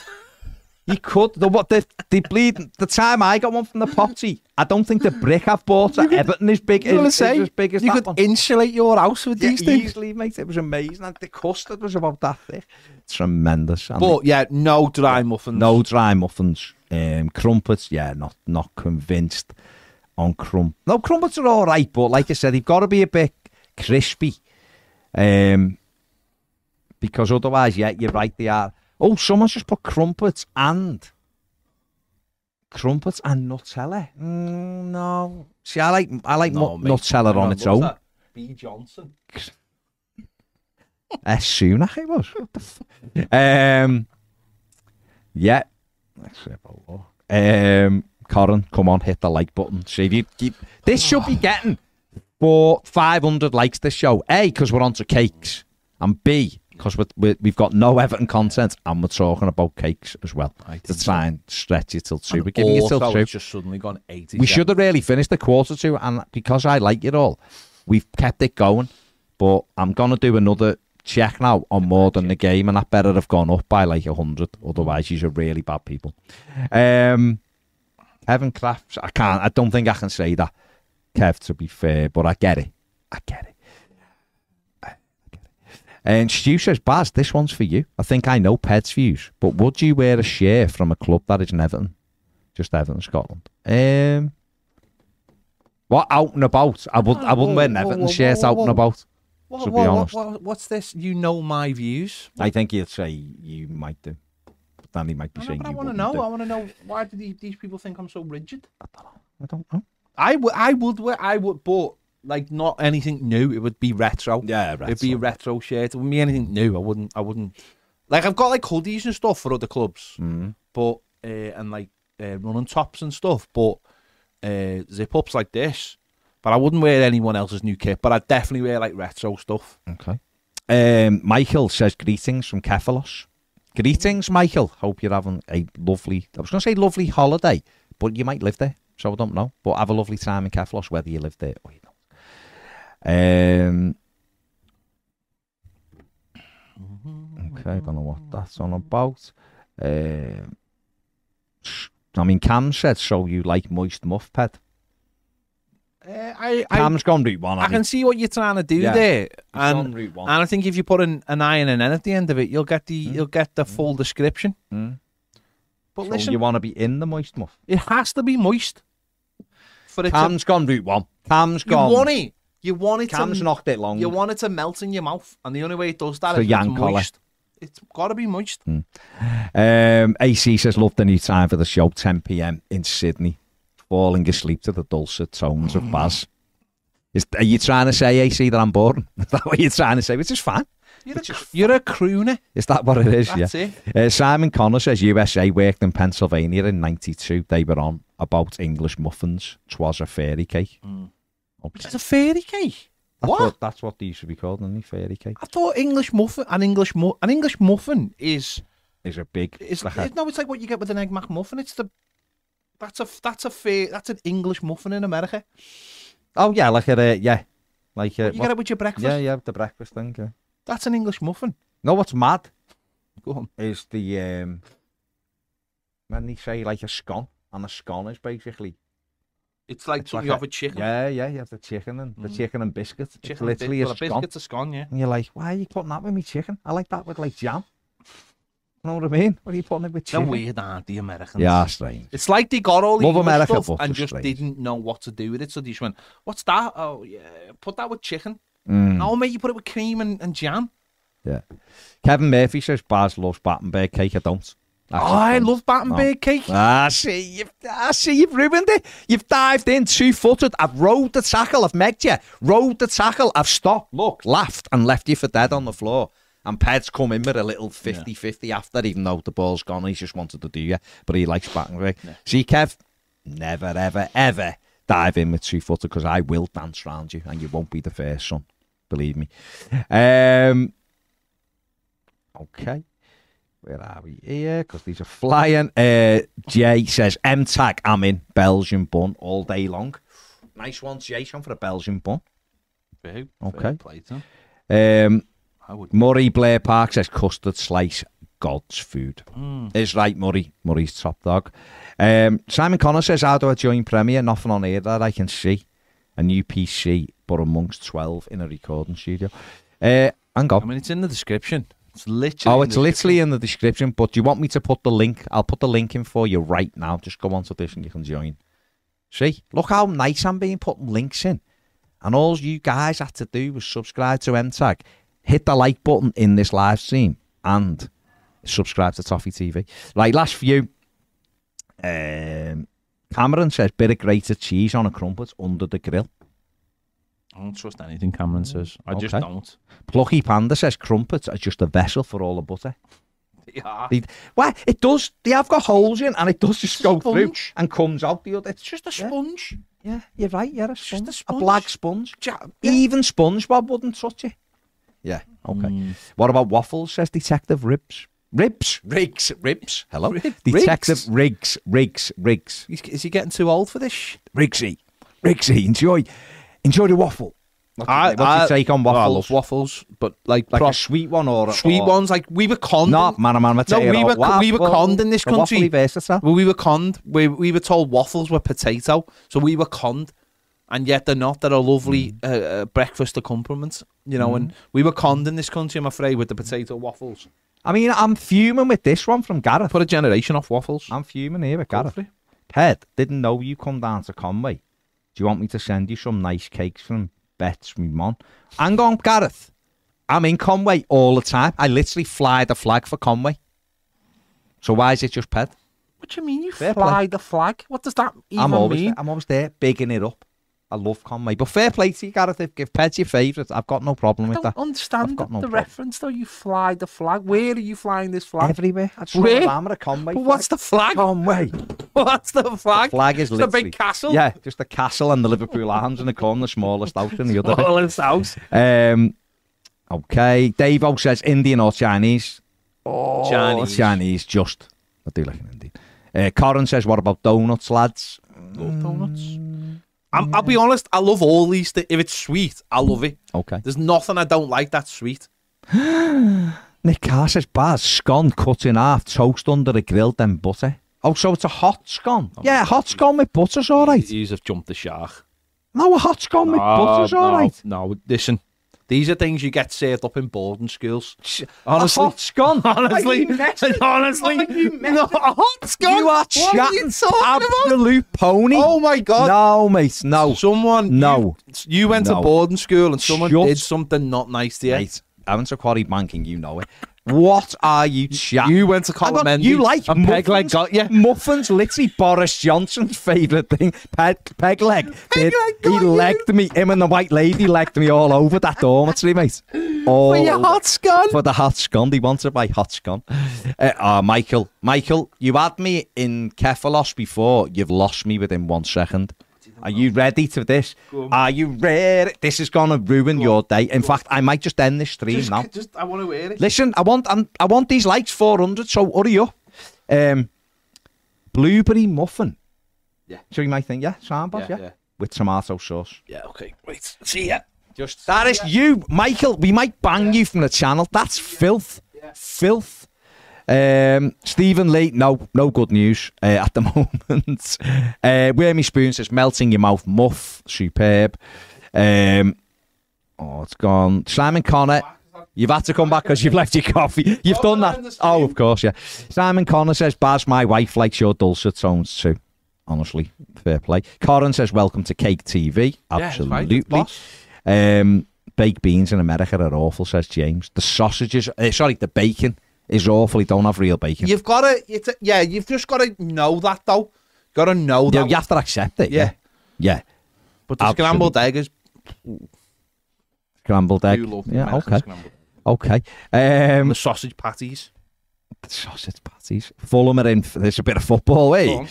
You could. The what the the bleed the time I got one from the Popsy, I don't think the brick I've bought at Everton is big is, say is as big as you that could one. insulate your house with Yeah, these things? easily, mate. It was amazing. And the custard was about that thick. Tremendous. But yeah, no dry muffins. no dry muffins. Um, crumpets, yeah, not not convinced on crump. No, crumpets are all right, but like I said, they've got to be a bit crispy. Um, because otherwise, yeah, you're right. They are. Oh, someone's just put crumpets and crumpets and Nutella. Mm, no, see, I like I like No, mate. Nutella on its own. that? B Johnson. As soon as it was. What the f- um, yeah. Let's see about what. Um, Corin, come on, hit the like button. See if you keep. This should be getting for 500 likes. This show, a because we're onto cakes, and b because we we've got no Everton content, and we're talking about cakes as well. To try and stretch it till two. We're giving it till two. just suddenly gone 80. We should have really finished the quarter two, and because I like it all, we've kept it going. But I'm gonna do another check now on more than the game, and that better have gone up by like a hundred. Otherwise, you're really bad people. Um, Evan Crafts, I can't. I don't think I can say that, Kev. To be fair, but I get it. I get it. I. And Stu says, Baz, this one's for you. I think I know Ped's views, but would you wear a share from a club that is in Everton? Just Everton, Scotland. Um, what out and about? I would. I wouldn't wear an Everton shirt out and about. What, To be honest. what- what's this? You know my views. I think you'd say you might do. But then he might be I, know, saying but I want to know. do. I want to know why do these, these people think I'm so rigid? I don't know. I would. I would wear. I would, but like not anything new. It would be retro. Yeah, It'd be a retro shirt. It wouldn't be anything new. I wouldn't. I wouldn't. Like I've got like hoodies and stuff for other clubs, Mm. but uh, and like uh, running tops and stuff, but uh, zip ups like this. But I wouldn't wear anyone else's new kit. But I'd definitely wear like retro stuff. Okay. Um, Michael says greetings from Kefalos. Greetings, Michael. Hope you're having a lovely. I was going to say lovely holiday, but you might live there, so I don't know. But have a lovely time in Kefalos, whether you live there or you. Um. Okay, I don't know what that's on about. Um, I mean, Cam said, so you like moist muff pet. Uh, I, I, Cam's gone route one. I hasn't can see what you're trying to do Yeah. there, and and I think if you put an, an I and an N at the end of it, you'll get the you'll get the full description. Mm. But So listen, you want to be in the moist muff? it has to be moist for it to Cam's gone route one. Cam's gone. You want it. You want it Cam's to. knocked it long. You want it to melt in your mouth, and the only way it does that So is yank it's moist. It's got to be moist. Um, AC says, love the new time for the show, 10 p.m. in Sydney. Falling asleep to the dulcet tones of Baz. Is, are you trying to say, AC, that I'm boring? Is that what you're trying to say? Which is fine. You're a, you're a crooner. Is that what it is? That's yeah. it. Uh, Simon Connor says USA worked in Pennsylvania in 92. They were on about English muffins. Twas a fairy cake. It's a fairy cake. That's what? That's what they used to be called, isn't it? Fairy cake. I thought English muffin, an English mu- an English muffin is Is a big. is like a- no, it's like what you get with an egg McMuffin. It's the that's a that's a fair that's an English muffin in America. oh, yeah, like a. Uh, yeah. Like a. You get it with your breakfast. yeah, yeah, the breakfast thing. Yeah. That's an English muffin. No, what's mad Go on. is the um when they say like a scone, and a scone is basically It's like It's something like you have with chicken. yeah, yeah, you have the chicken and the Mm. chicken and biscuits. it's Chicken literally bis- a well, scone, biscuit's a scone, yeah. and you're like, why are you putting that with me chicken? I like that with like jam. You know what I mean? What are you putting it with They're chicken? weird, aren't the Americans? Yeah, strange. It's like they got all Love America, stuff and they're just strange. didn't know what to do with it. So they just went, "What's that? Oh yeah, put that with chicken. Mm, Oh mate, you put it with cream and, and jam. yeah. Kevin Murphy says Baz loves Battenberg cake. I don't. Oh, I love Battenberg cake. Ah, see, you've, ah, see, you've ruined it. You've dived in two footed. I've rode the tackle. I've megged you. Rode the tackle. I've stopped, looked, laughed, and left you for dead on the floor. And Ped's come in with a little 50 50 after, even though the ball's gone. He just wanted to do you. But he likes Battenberg. See, Kev, never, ever, ever dive in with two footed because I will dance round you and you won't be the first son. Believe me. Um, okay. Where are we here? Because these are flying. Uh, Jay says, M tag, I'm in Belgian bun all day long. Nice one, Jay. Some for a Belgian bun. Fair- Okay. fair play to him. Um, I would. Murray Blair Park says, custard slice, God's food. Mm. Is right, Murray. Murray's top dog. Um, Simon Connor says, How do I join Premiere? Nothing on here that I can see. A new PC, but amongst 12 in a recording studio. Uh, hang on. I mean, it's in the description. It's literally. Oh, in it's the literally in the description. But do you want me to put the link? I'll put the link in for you right now. Just go onto this and you can join. See, look how nice I'm being putting links in. And all you guys had to do was subscribe to MTAG, hit the like button in this live stream, and subscribe to Toffee TV. Right, last few. Um, Cameron says bit of grated cheese on a crumpet under the grill. I don't trust anything Cameron says. I just Okay. don't. Plucky Panda says crumpets are just a vessel for all the butter. Yeah. They, why it does? They have got holes in, and it does just go through Sponge. and comes out the other. It's just a sponge. Yeah, you're right. Yeah, a just a sponge, a, black sponge. Ja- yeah. Even SpongeBob wouldn't touch it. Yeah. Okay. Mm. What about waffles? Says Detective Ribs. Ribs, Riggs, Ribs. Hello, Detective Riggs, Riggs, Riggs, Is, is he getting too old for this? Riggsy, Riggsy. Enjoy, enjoy the waffle. What's, I- your- what's your take on Oh, I waffles? love waffles, but like, like pro- a sweet one or a sweet or, ones. Like we were conned. No, man, man, I tell No, we what, were- we were conned in this a waffly country. versatile. Well, we were conned. We, we were told waffles were potato, so we were conned. and yet they're not. They're a lovely uh, uh, breakfast accompaniment, you know. And we were conned in this country, I'm afraid, with the potato waffles. I mean, I'm fuming with this one from Gareth. Put a generation off waffles. I'm fuming here with Gareth. Ted, didn't know you come down to Conway. Do you want me to send you some nice cakes from Bet's, me mum? Hang on, Gareth. I'm in Conway all the time. I literally fly the flag for Conway. So why is it just Ped? What do you mean you Fair fly play. the flag? What does that even I'm always mean? there. I'm always there, bigging it up. I love Conway. But fair play to you, Gareth. If, if Ped's your favourite, I've got no problem I with don't that. understand I've got the, no the problem. reference though. You fly the flag. Where are you flying this flag? Everywhere. I just Where? want a Conway. But what's the flag? Conway? What's the flag? The Flag is It's a big castle. Yeah, just a castle and the Liverpool Arms in the corner, the smallest house in the other. bit. All in house. Um, okay, Dave O says Indian or Chinese. Oh, Chinese. Chinese, just. I do like an Indian. Uh, Corin says, what about donuts, lads? Love donuts. I'm, I'll be mm. honest. I love all these. Th- if it's sweet, I love it. Okay. There's nothing I don't like that's sweet. Nick Carr says, Baz, scone cut in half, toast under the grill, then butter. Oh, so it's a hot scone? Oh, yeah, hot scone with butter's all right. Have jumped the shark. No, a hot scone with butter's all no, right. no, listen. These are things you get saved up in boarding schools. A Honestly, hot scone? honestly, Are you messing- honestly, you no, a hot scone. You are What are chatting you talking about? pony. Oh my god! no, mate, no. Someone, No. you, you went No. to boarding school and someone Shut- did something not nice to you. Mate, I went to Quarry Banking, you know it. What are you chatting? You went to Colin You like and Peg Leg muffins? got you. Muffins, literally Boris Johnson's favourite thing. Peg, peg leg. Did- leg he you. legged me. Him and the white lady legged me all over that dormitory, mate. All For your hot scone. For the hot scone. He wanted my hot scone. Uh, uh, Michael, Michael, you had me in Kefalos before. You've lost me within one second. Are you ready to this? Are you ready? This is gonna ruin your day. In fact, I might just end this stream Just, now. just, I want to wear it. Listen, I want I'm, I want these likes 400, so hurry up. Um, blueberry muffin. Yeah. So you might think, yeah, sambal, yeah, Yeah, yeah. with tomato sauce. Yeah, okay. Wait, see ya. Just that is you, Michael. We might bang you from the channel. That's filth, filth. Um, Stephen Lee, no, no good news uh, at the moment. uh, Where me spoon says melting your mouth, muff, superb. Um, oh, it's gone. Simon Connor, you've had to come back because you've left your coffee. You've done that. Oh, of course, yeah. Simon Connor says, Baz, my wife likes your dulcet tones too. Honestly, fair play. Corin says, welcome to Cake TV. Yeah, right, Absolutely. Um, baked beans in America are awful, says James. The sausages, uh, sorry, the bacon is awful. You don't have real bacon. You've got to, it's a, yeah, you've just got to know that though. Got to know Yeah, that. you have to accept it. Yeah. Yeah. Yeah. But the scrambled egg is. Scrambled egg. You yeah, American okay. scrambled. Okay. Um, the sausage patties. the sausage patties. Fulham are in. There's a bit of football, eh?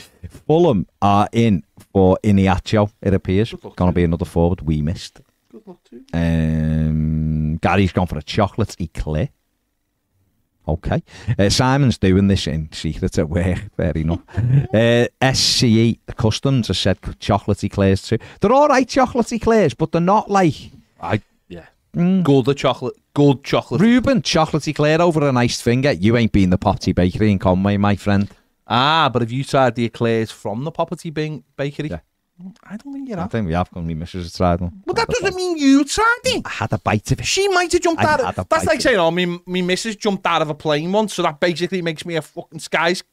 Fulham are in for Iheanacho, it appears. Going to to be another forward we missed. Good luck too. Um, Gary's gone for a chocolate eclair. Okay. Uh, Simon's doing this in secret at work. Fair enough. uh, SCE Customs has said chocolate eclairs too. They're all right chocolate eclairs, but they're not like I yeah. mm, Good the chocolate. Good chocolate. Reuben chocolate eclair over a nice finger. You ain't been the Popty Bakery in Conway, my friend. Ah, but have you tried the eclairs from the Bing- Bakery? Yeah. I don't think you I have. think we have gone. Missus has tried one. But that doesn't mean you tried it. I had a bite of it. She might have jumped I out of That's like saying, oh, me, me missus jumped out of a plane once, so that basically makes me a fucking skies.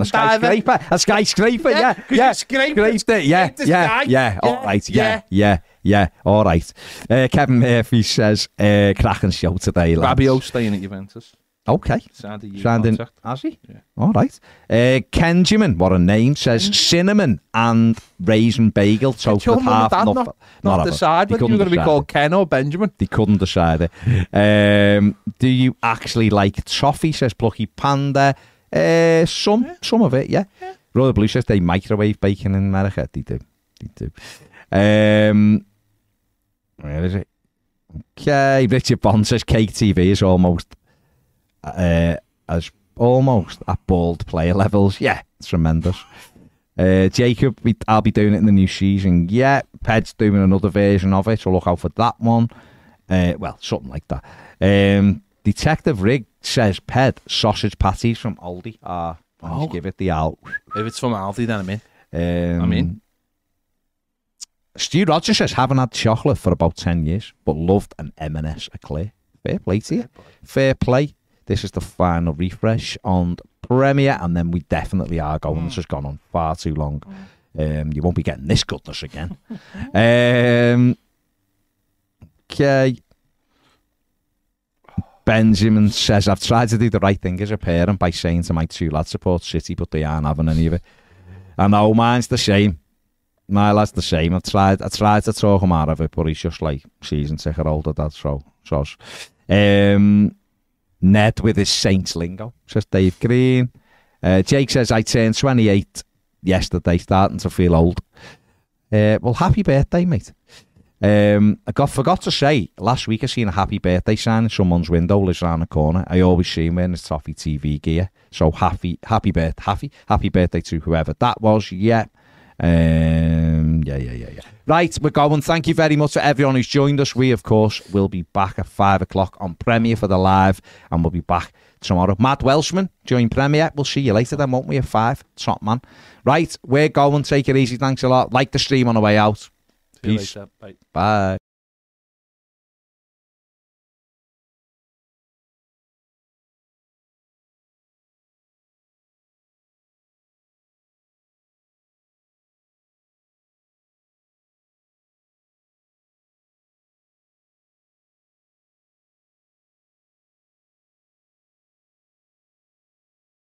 A skyscraper. A skyscraper, yeah. Yeah, Yeah. scraped Scraped it, yeah. Yeah. sky. Yeah. All Yeah, right. Yeah. yeah. Yeah. Yeah. All right. Uh, Kevin Murphy says, uh, cracking show today, lads. Rabiot staying at Juventus. Okay. Signed a year Signed Has he? Yeah. All right. Uh, Kenjamin, what a name, says cinnamon and raisin bagel. Did Toast your with mum and half dad not, not not decide they whether you're couldn't going to be decide. called Ken or Benjamin? They couldn't decide it. Um, do you actually like toffee? Says Plucky Panda. Uh, some, some of it, yeah. Brother Blue says they microwave bacon in America. They do, they do. Um, where is it? Okay, Richard Bond says Cake TV is almost uh, as almost at bald player levels. Yeah, it's tremendous. Uh, Jacob, I'll be doing it in the new season. Yeah, Ped's doing another version of it, so look out for that one. Uh, well, something like that. Um, Detective Rig says Ped sausage patties from Aldi. Ah, oh. Give it the out. If it's from Aldi, then I'm in. Um, I'm in. Stu Rogers says, haven't had chocolate for about 10 years, but loved an M&S eclair. Fair play to you. Fair play. This is the final refresh on Premiere, and then we definitely are going. This has gone on far too long. Um, you won't be getting this goodness again. um, okay. Benjamin says, I've tried to do the right thing as a parent by saying to my two lads support City, but they aren't having any of it. I know mine's the same. My lad's the same. I've tried I tried to talk him out of it, but he's just like season ticket older, dad, so so um Ned with his Saints lingo, says Dave Green. Uh, Jake says I turned twenty eight yesterday, starting to feel old. Uh, well, happy birthday, mate. Um, I got forgot to say last week I seen a happy birthday sign in someone's window, lives around the corner. I always see him wearing his toffee TV gear. So happy, happy birthday, happy, happy birthday to whoever that was. Yeah, um, yeah, yeah, yeah, yeah. Right, we're going. Thank you very much to everyone who's joined us. We, of course, will be back at five o'clock on Premiere for the live, and we'll be back tomorrow. Matt Welshman, join Premiere. We'll see you later then, won't we? At five, top man. Right, we're going. Take it easy. Thanks a lot. Like the stream on the way out. See you Peace. later. Bye. Bye.